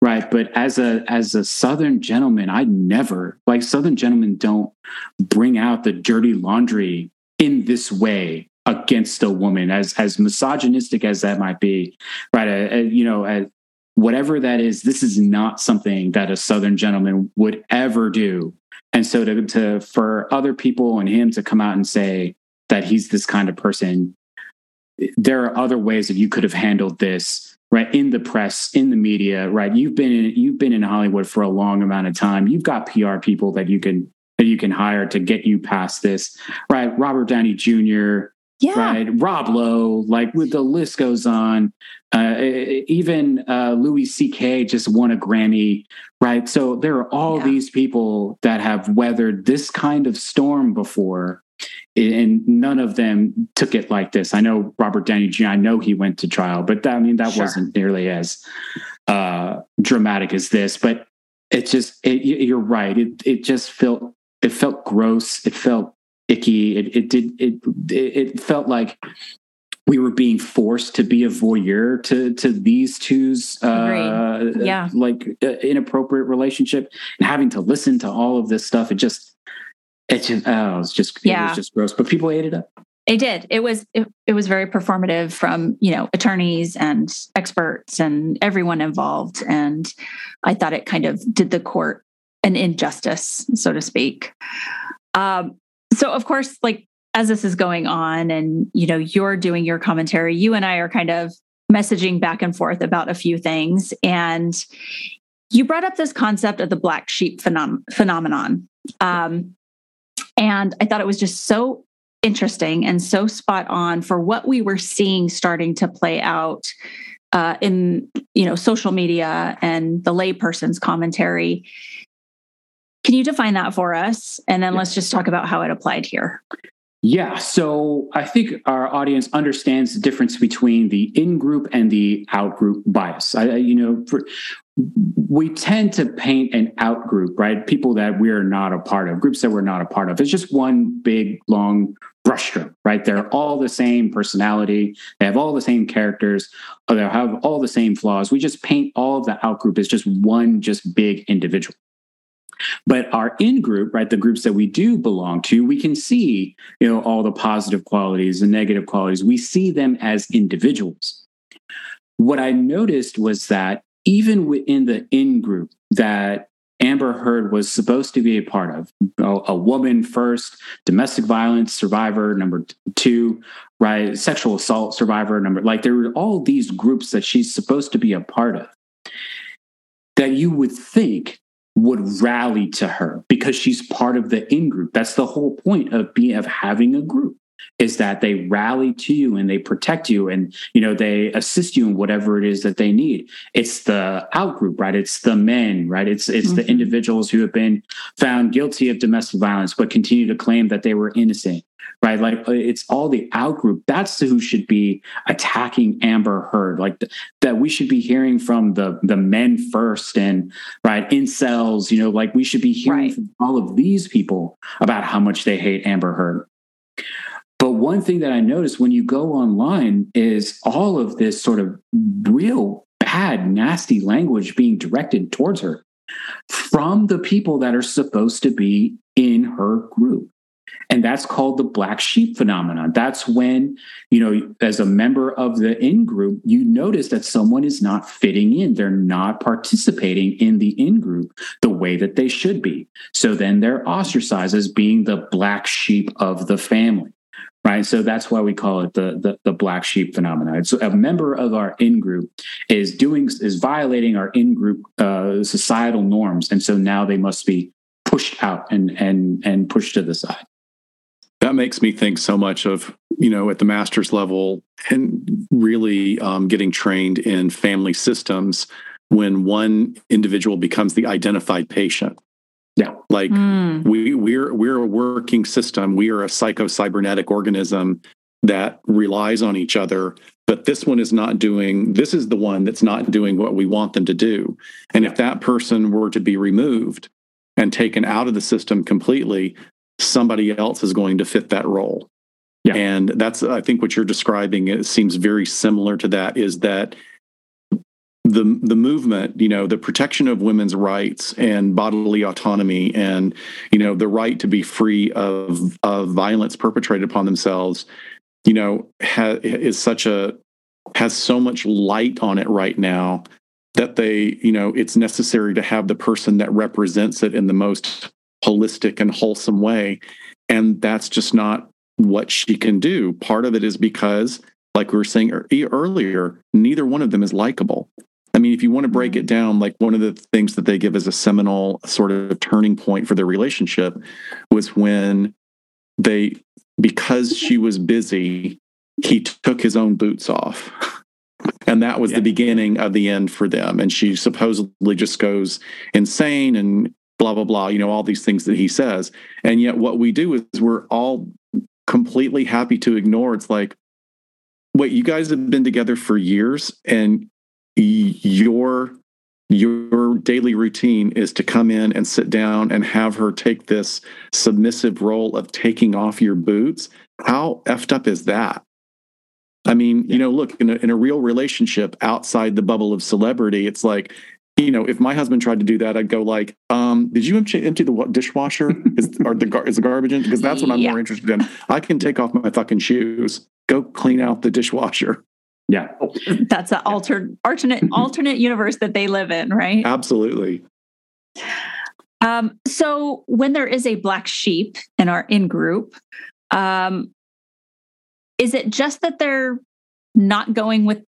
right? But as a as a Southern gentleman, I never like Southern gentlemen don't bring out the dirty laundry in this way against a woman, as as misogynistic as that might be, right? Uh, uh, you know, uh, whatever that is, this is not something that a Southern gentleman would ever do. And so to, to for other people and him to come out and say that he's this kind of person, there are other ways that you could have handled this right in the press in the media right you've been in you've been in hollywood for a long amount of time you've got pr people that you can that you can hire to get you past this right robert downey jr yeah. right? Rob Lowe, like with the list goes on. Uh, even uh, Louis C.K. just won a Grammy, right? So there are all yeah. these people that have weathered this kind of storm before, and none of them took it like this. I know Robert Downey Jr. I know he went to trial, but that, I mean that sure. wasn't nearly as uh, dramatic as this. But it just, it, you're right. It it just felt it felt gross. It felt icky. It, it did it it felt like we were being forced to be a voyeur to to these two's uh, yeah like uh, inappropriate relationship and having to listen to all of this stuff. It just it just oh, it was just yeah. it was just gross. But people ate it up. It did. It was it, it was very performative from you know attorneys and experts and everyone involved, and I thought it kind of did the court an injustice, so to speak. Um, so of course like as this is going on and you know you're doing your commentary you and i are kind of messaging back and forth about a few things and you brought up this concept of the black sheep phenom- phenomenon um, and i thought it was just so interesting and so spot on for what we were seeing starting to play out uh, in you know social media and the layperson's commentary can you define that for us? And then yeah. let's just talk about how it applied here. Yeah, so I think our audience understands the difference between the in group and the out group bias. I, you know, for, we tend to paint an out group, right? People that we're not a part of, groups that we're not a part of. It's just one big, long brushstroke, right? They're all the same personality. They have all the same characters. They have all the same flaws. We just paint all of the out group as just one, just big individual. But our in group, right, the groups that we do belong to, we can see, you know, all the positive qualities and negative qualities. We see them as individuals. What I noticed was that even within the in group that Amber Heard was supposed to be a part of, a, a woman first, domestic violence survivor number two, right, sexual assault survivor number, like there were all these groups that she's supposed to be a part of that you would think would rally to her because she's part of the in group. That's the whole point of being of having a group is that they rally to you and they protect you and you know they assist you in whatever it is that they need. It's the out group right? It's the men right? It's it's mm-hmm. the individuals who have been found guilty of domestic violence but continue to claim that they were innocent right? Like uh, it's all the out group. That's who should be attacking amber heard. Like the, that we should be hearing from the the men first and right incels you know like we should be hearing right. from all of these people about how much they hate amber heard but one thing that I noticed when you go online is all of this sort of real bad, nasty language being directed towards her from the people that are supposed to be in her group. And that's called the black sheep phenomenon. That's when, you know, as a member of the in group, you notice that someone is not fitting in. They're not participating in the in group the way that they should be. So then they're ostracized as being the black sheep of the family right? So that's why we call it the the, the black sheep phenomenon. So a member of our in group is doing is violating our in group uh, societal norms, and so now they must be pushed out and and and pushed to the side. That makes me think so much of you know at the master's level and really um, getting trained in family systems when one individual becomes the identified patient. Yeah Like mm. we we're we're a working system. We are a psycho-cybernetic organism that relies on each other but this one is not doing this is the one that's not doing what we want them to do and if that person were to be removed and taken out of the system completely somebody else is going to fit that role yeah. and that's i think what you're describing it seems very similar to that is that the the movement, you know, the protection of women's rights and bodily autonomy, and you know, the right to be free of of violence perpetrated upon themselves, you know, ha, is such a has so much light on it right now that they, you know, it's necessary to have the person that represents it in the most holistic and wholesome way, and that's just not what she can do. Part of it is because like we were saying earlier, neither one of them is likable. I mean, if you want to break it mm-hmm. down, like one of the things that they give as a seminal sort of turning point for their relationship was when they, because she was busy, he took his own boots off. *laughs* And that was yeah. the beginning of the end for them. And she supposedly just goes insane and blah, blah, blah, you know, all these things that he says. And yet, what we do is we're all completely happy to ignore. It's like, wait, you guys have been together for years and your your daily routine is to come in and sit down and have her take this submissive role of taking off your boots. How effed up is that? I mean yeah. you know look in a, in a real relationship outside the bubble of celebrity it's like you know if my husband tried to do that i'd go like um did you empty, empty the dishwasher? Is, or the, is the garbage in? Because that's what i'm *laughs* yeah. more interested in. I can take off my fucking shoes. Go clean out the dishwasher yeah. *laughs* That's an alternate alternate *laughs* alternate universe that they live in, right? Absolutely. Um, so when there is a black sheep in our in group, um, is it just that they're not going with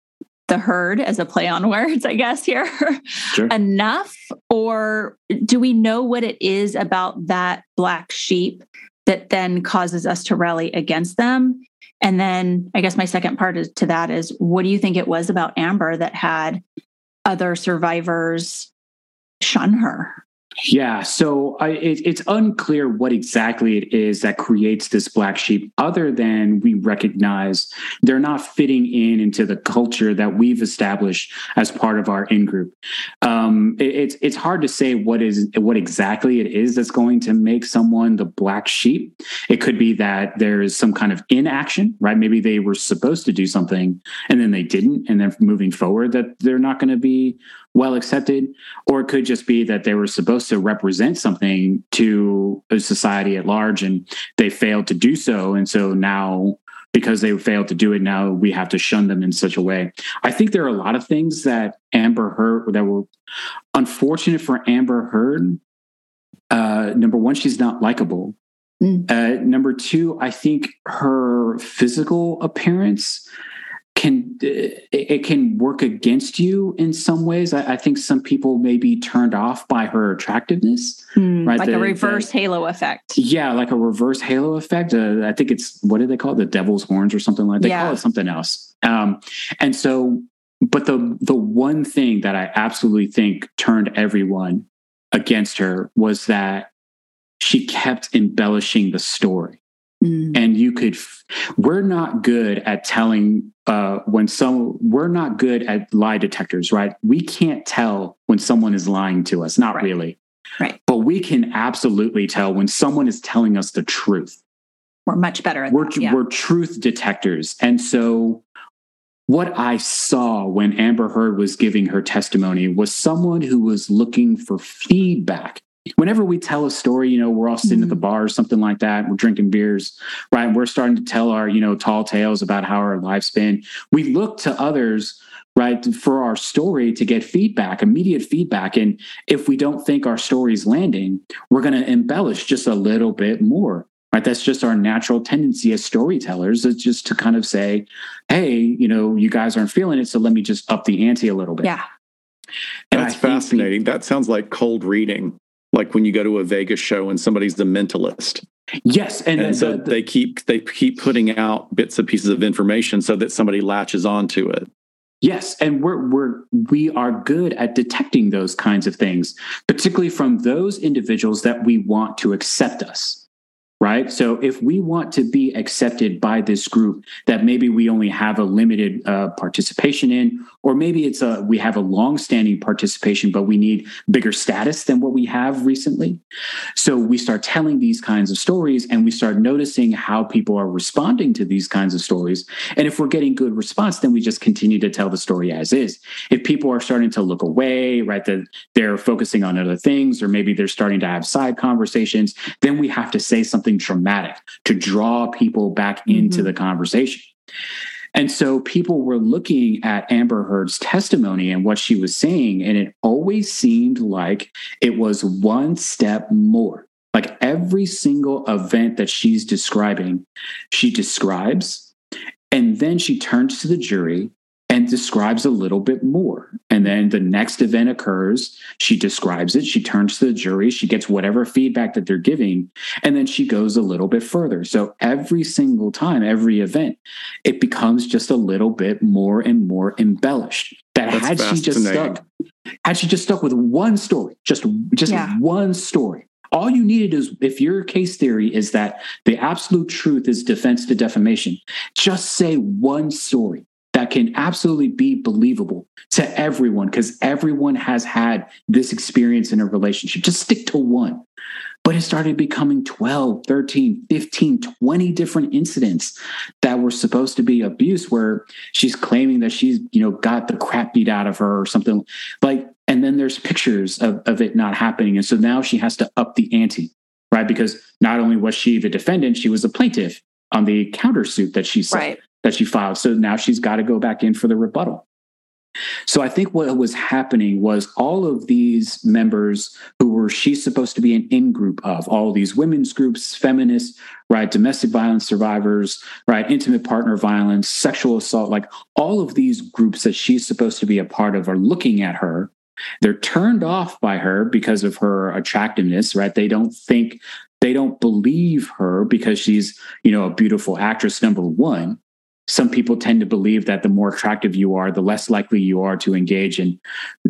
the herd as a play on words, I guess, here *laughs* sure. enough? Or do we know what it is about that black sheep that then causes us to rally against them? And then I guess my second part is, to that is what do you think it was about Amber that had other survivors shun her? Yeah, so I, it, it's unclear what exactly it is that creates this black sheep, other than we recognize they're not fitting in into the culture that we've established as part of our in group. Um, it, it's it's hard to say what is what exactly it is that's going to make someone the black sheep. It could be that there is some kind of inaction, right? Maybe they were supposed to do something and then they didn't, and then moving forward that they're not going to be well accepted, or it could just be that they were supposed to represent something to a society at large and they failed to do so. And so now, because they failed to do it, now we have to shun them in such a way. I think there are a lot of things that Amber Heard that were unfortunate for Amber Heard. Uh, number one, she's not likable. Mm. Uh, number two, I think her physical appearance can it can work against you in some ways. I, I, think some people may be turned off by her attractiveness, mm, right? Like the, a reverse the, halo effect. Yeah, like a reverse halo effect. Uh, I think it's what do they call it? The devil's horns or something like. That. They yeah. call it something else. Um, and so, but the the one thing that I absolutely think turned everyone against her was that she kept embellishing the story. Mm. And you could, we're not good at telling uh, when some, we're not good at lie detectors, right? We can't tell when someone is lying to us, not right. really. Right. But we can absolutely tell when someone is telling us the truth. We're much better at we're, that, yeah. we're truth detectors. And so what I saw when Amber Heard was giving her testimony was someone who was looking for feedback whenever we tell a story, you know, we're all sitting mm-hmm. at the mm-hmm. bar or something like that, we're drinking beers, right? We're starting to tell our, you know, tall tales about how our lives been. We look to others, right, for our story to get feedback, immediate feedback. And if we don't think our story's landing, we're going to embellish just a little bit more. Right. That's just our natural tendency as storytellers It's just to kind of say, hey, you know, you guys aren't feeling it. So let me just up the ante a little bit. Yeah. And That's fascinating. that sounds like cold reading like when you go to a Vegas show and somebody's the mentalist. Yes, and, and so the, they keep they keep putting out bits and pieces of information so that somebody latches onto it. Yes, and we're we're we are good at detecting those kinds of things, particularly from those individuals that we want to accept us right? So if we want to be accepted by this group that maybe we only have a limited uh, participation in, or maybe it's a we have a long-standing participation, but we need bigger status than what we have recently. So we start telling these kinds of stories, and we start noticing how people are responding to these kinds of stories. And if we're getting good response, then we just continue to tell the story as is. If people are starting to look away, right, that they're focusing on other things, or maybe they're starting to have side conversations, then we have to say something something dramatic to draw people back into mm-hmm. the conversation. And so people were looking at Amber Heard's testimony and what she was saying, and it always seemed like it was one step more. Like every single event that she's describing, she describes, and then she turns to the jury and describes a little bit more. And then the next event occurs. She describes it. She turns to the jury. She gets whatever feedback that they're giving. And then she goes a little bit further. So every single time, every event, it becomes just a little bit more and more embellished. That That's had she just stuck, had she just stuck with one story, just, just yeah. one story, all you needed is if your case theory is that the absolute truth is defense to defamation, just say one story that can absolutely be believable to everyone because everyone has had this experience in a relationship. Just stick to one. But it started becoming 12, 13, 15, 20 different incidents that were supposed to be abuse where she's claiming that she's, you know, got the crap beat out of her or something like, and then there's pictures of, of it not happening. And so now she has to up the ante, right? Because not only was she the defendant, she was the plaintiff on the countersuit that she right that she filed. So now she's got to go back in for the rebuttal. So I think what was happening was all of these members who were she's supposed to be an in group of all of these women's groups, feminists, right, domestic violence survivors, right, intimate partner violence, sexual assault, like all of these groups that she's supposed to be a part of are looking at her. They're turned off by her because of her attractiveness, right? They don't think they don't believe her because she's, you know, a beautiful actress number 1 some people tend to believe that the more attractive you are, the less likely you are to engage and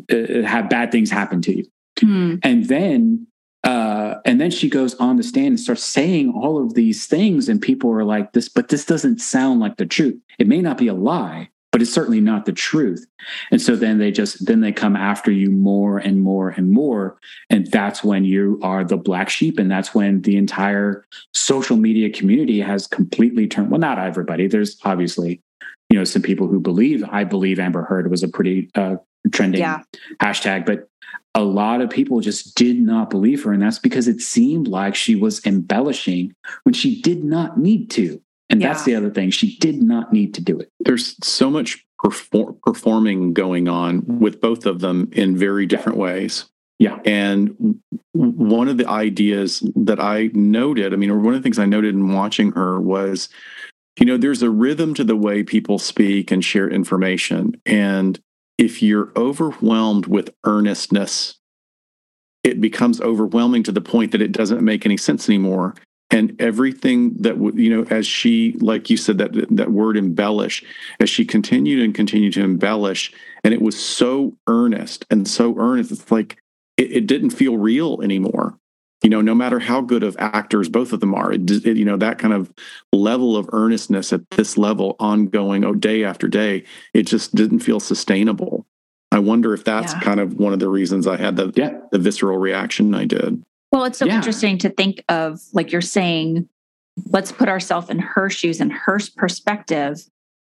uh, have bad things happen to you. Mm. And then, uh, and then she goes on the stand and starts saying all of these things, and people are like, "This, but this doesn't sound like the truth. It may not be a lie, but it's certainly not the truth. And so then they just then they come after you more and more and more. And that's when you are the black sheep. And that's when the entire social media community has completely turned well not everybody. There's obviously you know some people who believe i believe amber heard was a pretty uh, trending yeah. hashtag but a lot of people just did not believe her. And that's because it seemed like she was embellishing when she did not need to and yeah. that's the other thing. She did not need to do it. There's so much perform- performing going on with both of them in very different ways. Yeah. And one of the ideas that I noted, I mean, one of the things I noted in watching her was, you know, there's a rhythm to the way people speak and share information. And if you're overwhelmed with earnestness, it becomes overwhelming to the point that it doesn't make any sense anymore and everything that you know as she like you said that that word embellish as she continued and continued to embellish and it was so earnest and so earnest it's like it, it didn't feel real anymore you know no matter how good of actors both of them are it, it, you know that kind of level of earnestness at this level ongoing oh day after day it just didn't feel sustainable i wonder if that's yeah. kind of one of the reasons i had the yeah. the visceral reaction i did well, it's so yeah. interesting to think of, like you're saying, let's put ourselves in her shoes and her perspective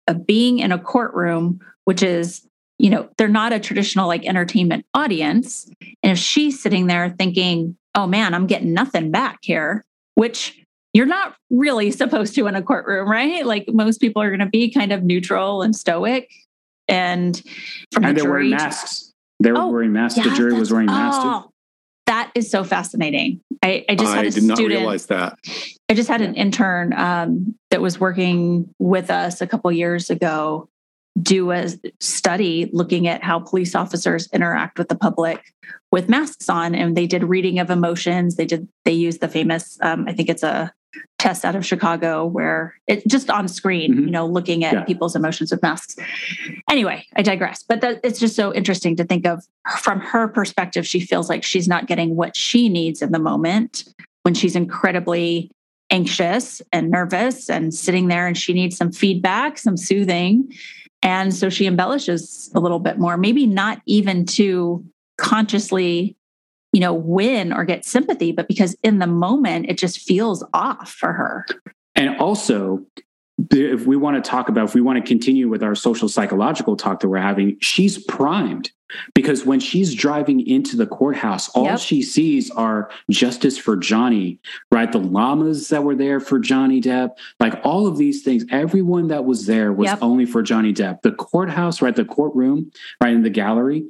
of being in a courtroom, which is, you know, they're not a traditional like entertainment audience. And if she's sitting there thinking, oh man, I'm getting nothing back here, which you're not really *laughs* supposed to in a courtroom, right? Like most people are going to be kind of neutral and stoic. And from and the they're wearing masks. They were oh, wearing masks. Yeah, the jury was wearing masks. Oh, is so fascinating. I, I just had a did student, not realize that. I just had an intern um, that was working with us a couple years ago do a study looking at how police officers interact with the public with masks on and they did reading of emotions they did they used the famous um, i think it's a tests out of Chicago where it just on screen, mm-hmm. you know, looking at yeah. people's emotions with masks. Anyway, I digress. But that, it's just so interesting to think of from her perspective. She feels like she's not getting what she needs in the moment when she's incredibly anxious and nervous and sitting there and she needs some feedback, some soothing. And so she embellishes a little bit more, maybe not even to consciously you know, win or get sympathy, but because in the moment it just feels off for her. And also, if we want to talk about, if we want to continue with our social psychological talk that we're having, she's primed because when she's driving into the courthouse, all yep. she sees are justice for Johnny, right? The llamas that were there for Johnny Depp, like all of these things, everyone that was there was yep. only for Johnny Depp. The courthouse, right? The courtroom, right? In the gallery,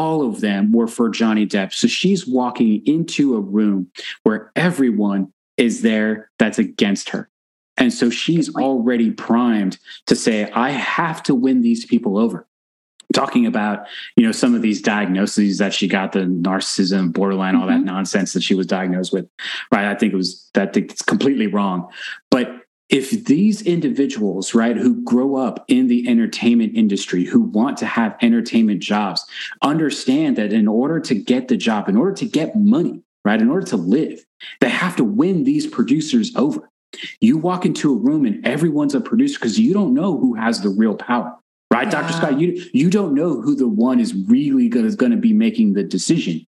all of them were for Johnny Depp. So she's walking into a room where everyone is there that's against her. And so she's already primed to say, I have to win these people over. Talking about, you know, some of these diagnoses that she got, the narcissism, borderline, all mm-hmm. that nonsense that she was diagnosed with, right? I think it was that it's completely wrong. If these individuals, right, who grow up in the entertainment industry, who want to have entertainment jobs, understand that in order to get the job, in order to get money, right, in order to live, they have to win these producers over. You walk into a room and everyone's a producer because you don't know who has the real power. Right, yeah. Dr. Scott, you you don't know who the one is really going to be making the decision.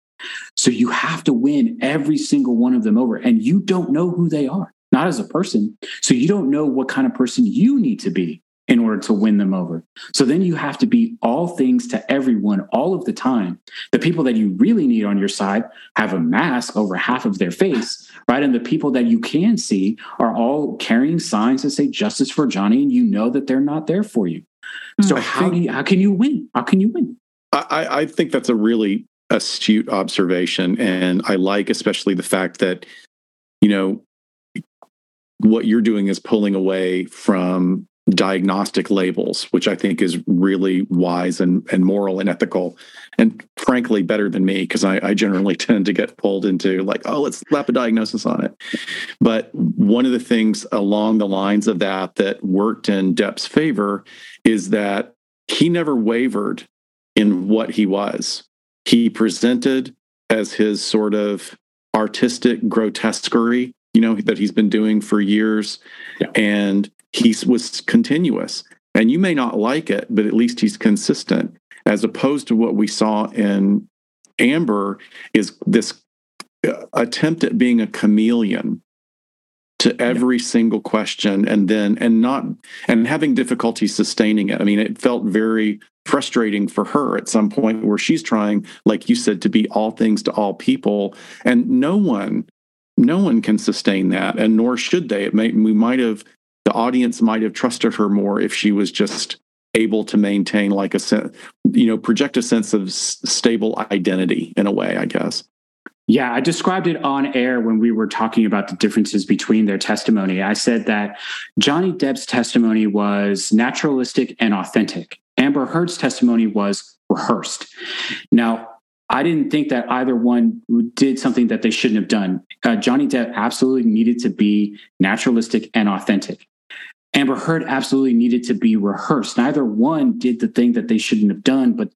So you have to win every single one of them over, and you don't know who they are not as a person. So you don't know what kind of person you need to be in order to win them over. So then you have to be all things to everyone all of the time. The people that you really need on your side have a mask over half of their face, right? And the people that you can see are all carrying signs that say justice for Johnny, and you know that they're not there for you. Hmm. So how do you, how can you win? How can you win? I, I think that's a really astute observation. And I like especially the fact that, you know, what you're doing is pulling away from diagnostic labels, which I think is really wise and, and moral and ethical, and frankly, better than me, because I, I, generally *laughs* tend to get pulled into like, oh, let's slap a diagnosis on it. But one of the things along the lines of that that worked in Depp's favor is that he never wavered in what he was. He presented as his sort of artistic grotesquerie you know, that he's been doing for years. Yeah. And he was continuous. And you may not like it, but at least he's consistent, as opposed to what we saw in Amber is this uh, attempt at being a chameleon to every yeah. single question and then and not and having difficulty sustaining it i mean it felt very frustrating for her at some point where she's trying like you said to be all things to all people and no one no one can sustain that, and nor should they. It may, we might have, the audience might have trusted her more if she was just able to maintain like a you know, project a sense of stable identity in a way, I guess. Yeah, I described it on air when we were talking about the differences between their testimony. I said that Johnny Depp's testimony was naturalistic and authentic. Amber Heard's testimony was rehearsed. Now, I didn't think that either one did something that they shouldn't have done. Uh, Johnny Depp absolutely needed to be naturalistic and authentic. Amber Heard absolutely needed to be rehearsed. Neither one did the thing that they shouldn't have done, but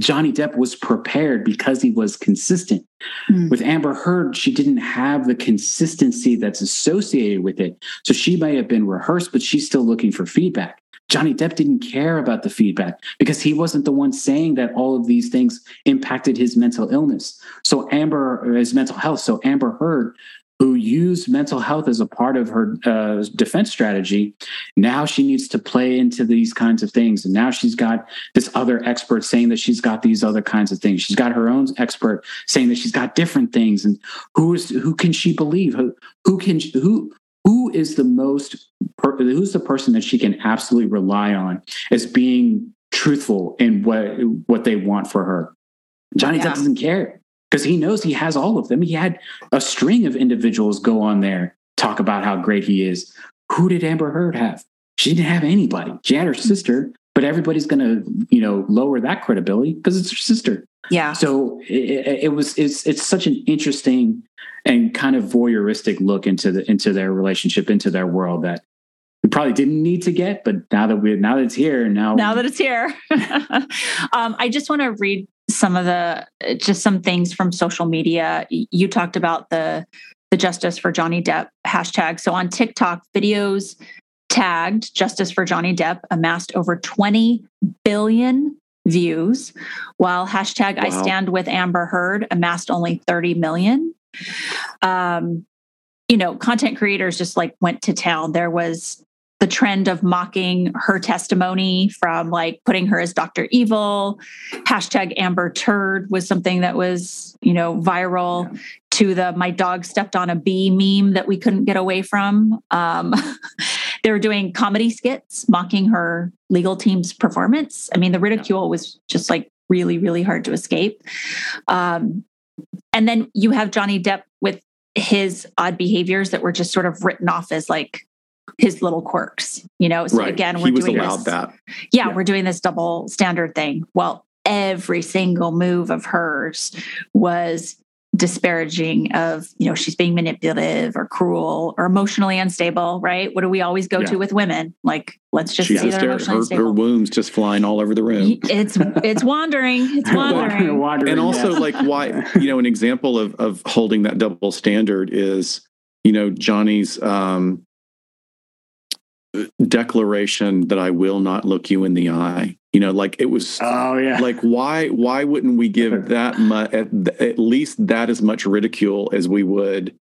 Johnny Depp was prepared because he was consistent. Mm. With Amber Heard, she didn't have the consistency that's associated with it. So she may have been rehearsed, but she's still looking for feedback. Johnny Depp didn't care about the feedback because he wasn't the one saying that all of these things impacted his mental illness. So Amber, his mental health. So Amber Heard, who used mental health as a part of her uh, defense strategy, now she needs to play into these kinds of things. And now she's got this other expert saying that she's got these other kinds of things. She's got her own expert saying that she's got different things. And who is who can she believe? Who, who can who who is the most who's the person that she can absolutely rely on as being truthful in what what they want for her? Johnny yeah. Doesn't care because he knows he has all of them. He had a string of individuals go on there talk about how great he is. Who did amber heard have? She didn't have anybody. She had her sister but everybody's going to you know lower that credibility because it's her sister Yeah. So it, it, was it's it's such an interesting and kind of voyeuristic look into the into their relationship, into their world that we probably didn't need to get, but now that we now that it's here, now now that it's here, *laughs* um, I just want to read some of the just some things from social media. You talked about the the justice for Johnny Depp hashtag. So on TikTok, videos tagged Justice for Johnny Depp amassed over 20 billion views, while hashtag wow. I stand with Amber Heard amassed only 30 million. Um, you know, content creators just like went to town. There was the trend of mocking her testimony from like putting her as Dr. Evil. Hashtag Amber Turd was something that was, you know, viral. Yeah to the my dog stepped on a bee meme that we couldn't get away from. Um, *laughs* they were doing comedy skits mocking her legal team's performance. I mean, the ridicule was just like really, really hard to escape. Um, and then you have Johnny Depp with his odd behaviors that were just sort of written off as like his little quirks, you know. So right. again, we're he was doing allowed this, that. Yeah, yeah, we're doing this double standard thing. Well, every single move of hers was disparaging of you know she's being manipulative or cruel or emotionally unstable right what do we always go yeah. to with women like let's just she's say they're her, unstable. her wombs just flying all over the room it's it's wandering it's *laughs* wandering. *laughs* wandering and also yeah. like why *laughs* you know an example of of holding that double standard is you know johnny's um declaration that i will not look you in the eye. You know like it was oh yeah. like why why wouldn't we give *laughs* that much at, at least that as much ridicule as we would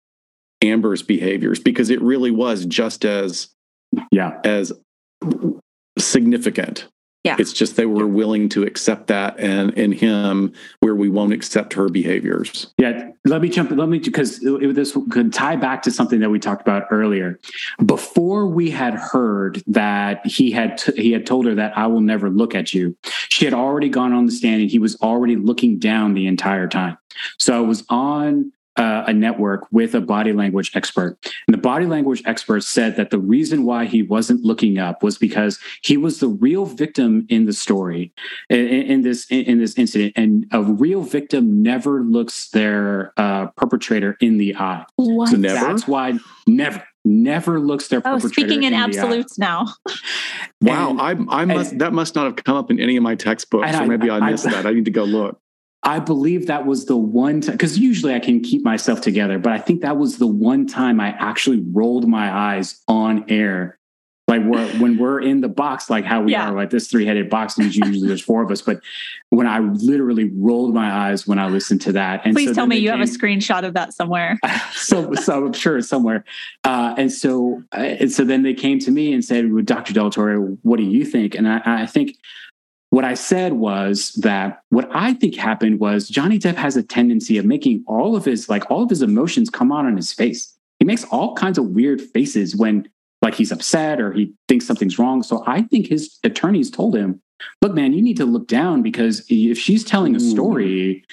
amber's behaviors? Because it really was just as yeah. as significant yeah. It's just they were willing to accept that and in him where we won't accept her behaviors. Yeah. Let me jump. Let me, because this could tie back to something that we talked about earlier. Before we had heard that he had, t- he had told her that I will never look at you. She had already gone on the stand and he was already looking down the entire time. So I was on uh, a network with a body language expert. And the body language expert said that the reason why he wasn't looking up was because he was the real victim in the story in, in this in, in, this incident, and a real victim never looks their uh, perpetrator in the eye. What? So that's why never never looks their oh, speaking in, in absolutes now. wow, and, I, I must and, that must not have come up in any of my textbooks, or maybe I, I missed I, that. I need to go look. I believe that was the one time because usually I can keep myself together, but I think that was the one time I actually rolled my eyes on air. Like we're, when we're in the box, like how we yeah. are, like this three headed box, and usually there's four of us. But when I literally rolled my eyes when I listened to that, and please so tell me you came, have a screenshot of that somewhere. *laughs* so, so I'm sure it's somewhere. Uh, and so, uh, and so then they came to me and said, well, "Dr. Delatorre, what do you think?" And I, I think what I said was that what I think happened was Johnny Depp has a tendency of making all of his like all of his emotions come out on his face. He makes all kinds of weird faces when like he's upset or he thinks something's wrong. So I think his attorneys told him, "Look, man, you need to look down because if she's telling a hmm. story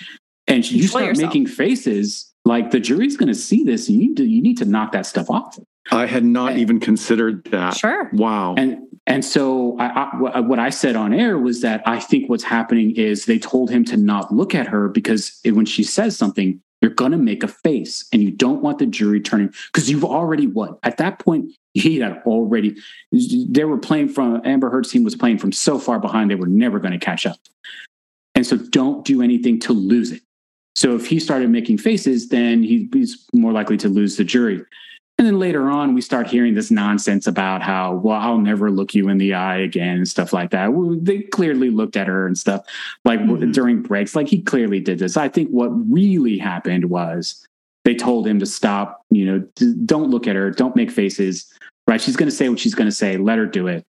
and you start yourself. making faces, like the jury's going to see this. You need to you need to knock that stuff off." I had not and, even considered that. Sure. Wow. And and so I, I, what I said on air was that I think what's happening is they told him to not look at her because when she says something, you're going to make a face and you don't want the jury turning because you've already won. At that point, he had already, they were playing from, Amber Heard's team was playing from so far behind, they were never going to catch up. And so don't do anything to lose it. So if he started making faces, then he, he's more likely to lose the jury. And then later on, we start hearing this nonsense about how, well, I'll never look you in the eye again and stuff like that. They clearly looked at her and stuff like mm-hmm. during breaks. Like he clearly did this. I think what really happened was they told him to stop, you know, don't look at her, don't make faces, right? She's going to say what she's going to say. Let her do it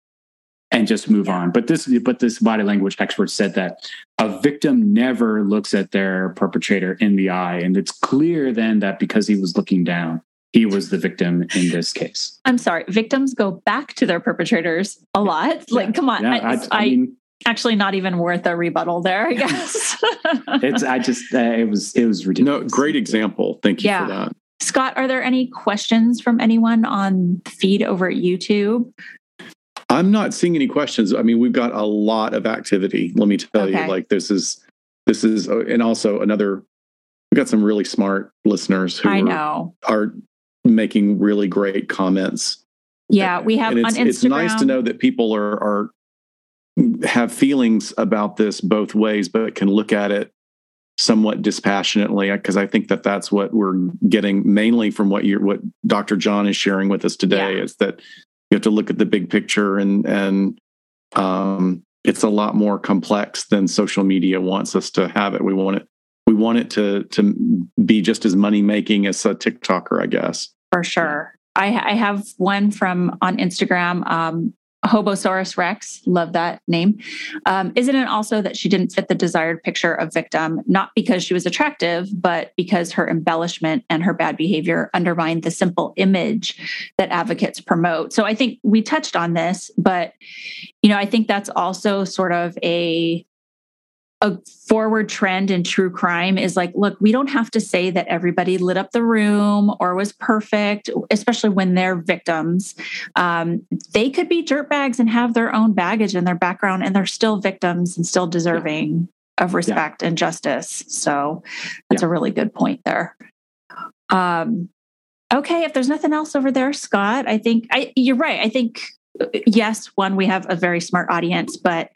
and just move on. But this, but this body language expert said that a victim never looks at their perpetrator in the eye. And it's clear then that because he was looking down, he was the victim in this case. I'm sorry, victims go back to their perpetrators a lot. Yeah. Like, come on, yeah, I, I, I mean, actually not even worth a rebuttal there. I guess *laughs* it's. I just uh, it was it was ridiculous. No, great example. Thank you yeah. for that. Scott, are there any questions from anyone on feed over at YouTube? I'm not seeing any questions. I mean, we've got a lot of activity. Let me tell okay. you, like this is this is, uh, and also another. We've got some really smart listeners who I are, know. are making really great comments. Yeah, we have and on it's, Instagram. it's nice to know that people are are have feelings about this both ways, but can look at it somewhat dispassionately because I think that that's what we're getting mainly from what you're what Dr. John is sharing with us today Yeah. is that you have to look at the big picture and and um, it's a lot more complex than social media wants us to have it. We want it we want it to to be just as money making as a TikToker, I guess. For sure. I, I have one from on Instagram, um, Hobosaurus Rex. Love that name. Um, isn't it also that she didn't fit the desired picture of victim, not because she was attractive, but because her embellishment and her bad behavior undermined the simple image that advocates promote? So I think we touched on this, but you know, I think that's also sort of a a forward trend in true crime is like, look, we don't have to say that everybody lit up the room or was perfect, especially when they're victims. Um, they could be dirtbags and have their own baggage and their background, and they're still victims and still deserving of respect and justice. So that's a really good point there. Um, okay, if there's nothing else over there, Scott, I think I, you're right. I think yes, one, we have a very smart audience, but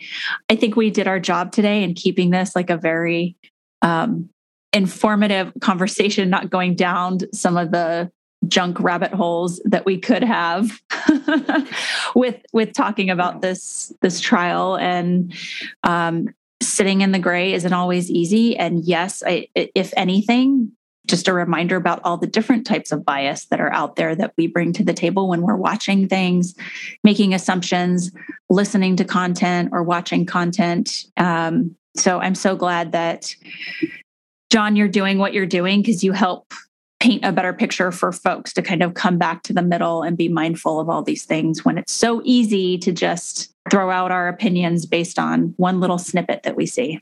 I think we did our job today in keeping this like a very um, informative conversation, not going down some of the junk rabbit holes that we could have *laughs* with with talking about this this trial. And um, sitting in the gray isn't always easy. And yes I, if anything just a reminder about all the different types of bias that are out there that we bring to the table when we're watching things, making assumptions, listening to content, or watching content. Um, so I'm so glad that, John, you're doing what you're doing because you help paint a better picture for folks to kind of come back to the middle and be mindful of all these things when it's so easy to just throw out our opinions based on one little snippet that we see.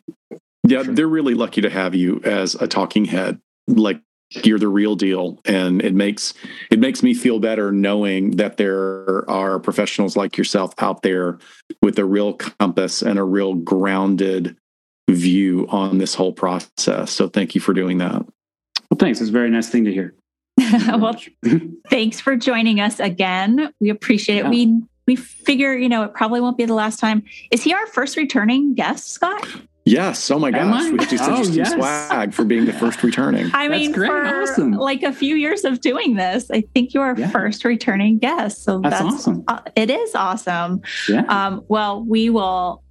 Yeah, they're really lucky to have you as a talking head like you're the real deal. And it makes it makes me feel better knowing that there are professionals like yourself out there with a real compass and a real grounded view on this whole process. So thank you for doing that. Well thanks. It's a very nice thing to hear. *laughs* Well thanks for joining us again. We appreciate it. Yeah. we we figure you know it probably won't be the last time. Is he our first returning guest scott Yes. Oh my gosh. We have to send you some yes. swag for being the first returning. *laughs* I mean, great. for awesome. like a few years of doing this, I think you are yeah. first returning guest. So that's, that's awesome. Uh, it is awesome. Yeah. Um, well, we will.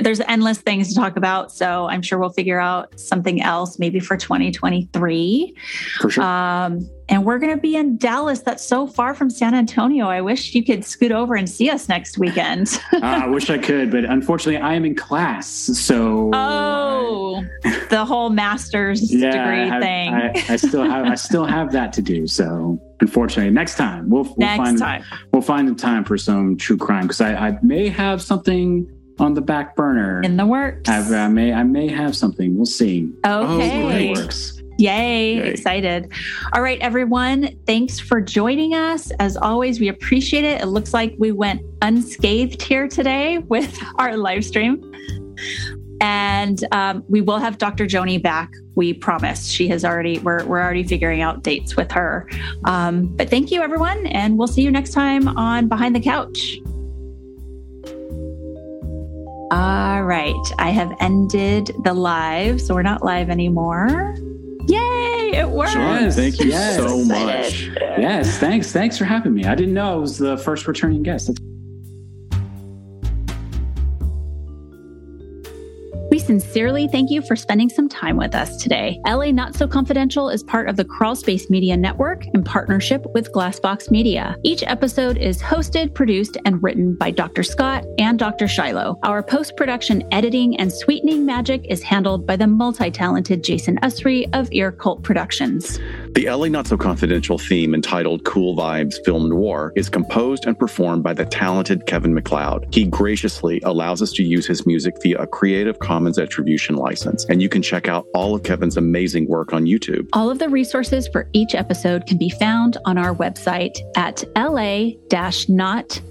There's endless things to talk about, so I'm sure we'll figure out something else maybe for 2023. For sure. Um, and we're going to be in Dallas. That's so far from San Antonio. I wish you could scoot over and see us next weekend. uh, *laughs* I wish I could, but unfortunately, I am in class. So oh, the whole master's yeah, degree I have, thing. I, I, still have I still have that to do. So unfortunately, next time we'll, we'll next find time. we'll find the time for some true crime because I, I may have something on the back burner in the works. I've, I may I may have something. We'll see. Okay. Oh, Yay, Yay, excited. All right, everyone. Thanks for joining us. As always, we appreciate it. It looks like we went unscathed here today with *laughs* our live stream. And um, we will have Dr. Joni back. We promise. She has already, we're, we're already figuring out dates with her. Um, but thank you, everyone. And we'll see you next time on Behind the Couch. All right. I have ended the live. So we're not live anymore. Yay, it worked. Thank you Yes. so much. Yes, thanks. Thanks for having me. I didn't know I was the first returning guest. That's sincerely thank you for spending some time with us today. LA Not So Confidential is part of the Crawl Space Media Network in partnership with Glassbox Media. Each episode is hosted, produced, and written by Dr. Scott and Dr. Shiloh. Our post production editing and sweetening magic is handled by the multi talented Jason Usry of Ear Cult Productions. The LA Not So Confidential theme entitled Cool Vibes Film Noir is composed and performed by the talented Kevin MacLeod. He graciously allows us to use his music via a Creative Commons attribution license, and you can check out all of Kevin's amazing work on YouTube. All of the resources for each episode can be found on our website at la-not-so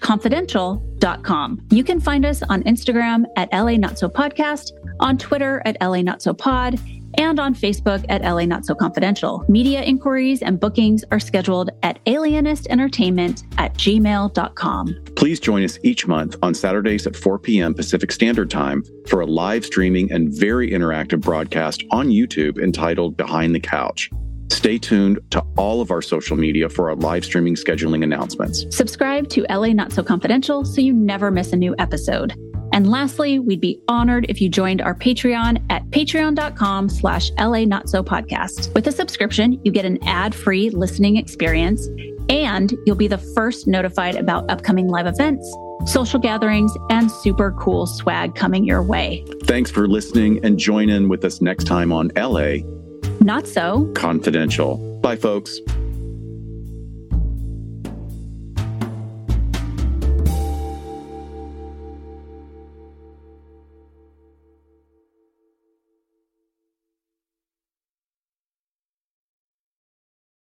confidential.com. You can find us on Instagram at LA Not So Podcast, on Twitter at LA Not So Pod, and on Facebook at LA Not So Confidential. Media inquiries and bookings are scheduled at alienistentertainment at gmail.com. Please join us each month on Saturdays at 4 p.m. Pacific Standard Time for a live streaming and very interactive broadcast on YouTube entitled Behind the Couch. Stay tuned to all of our social media for our live streaming scheduling announcements. Subscribe to LA Not So Confidential so you never miss a new episode. And lastly, we'd be honored if you joined our Patreon at patreon.com slash LA Not So Podcast. With a subscription, you get an ad-free listening experience and you'll be the first notified about upcoming live events, social gatherings, and super cool swag coming your way. Thanks for listening and join in with us next time on LA Not So Confidential. Bye, folks.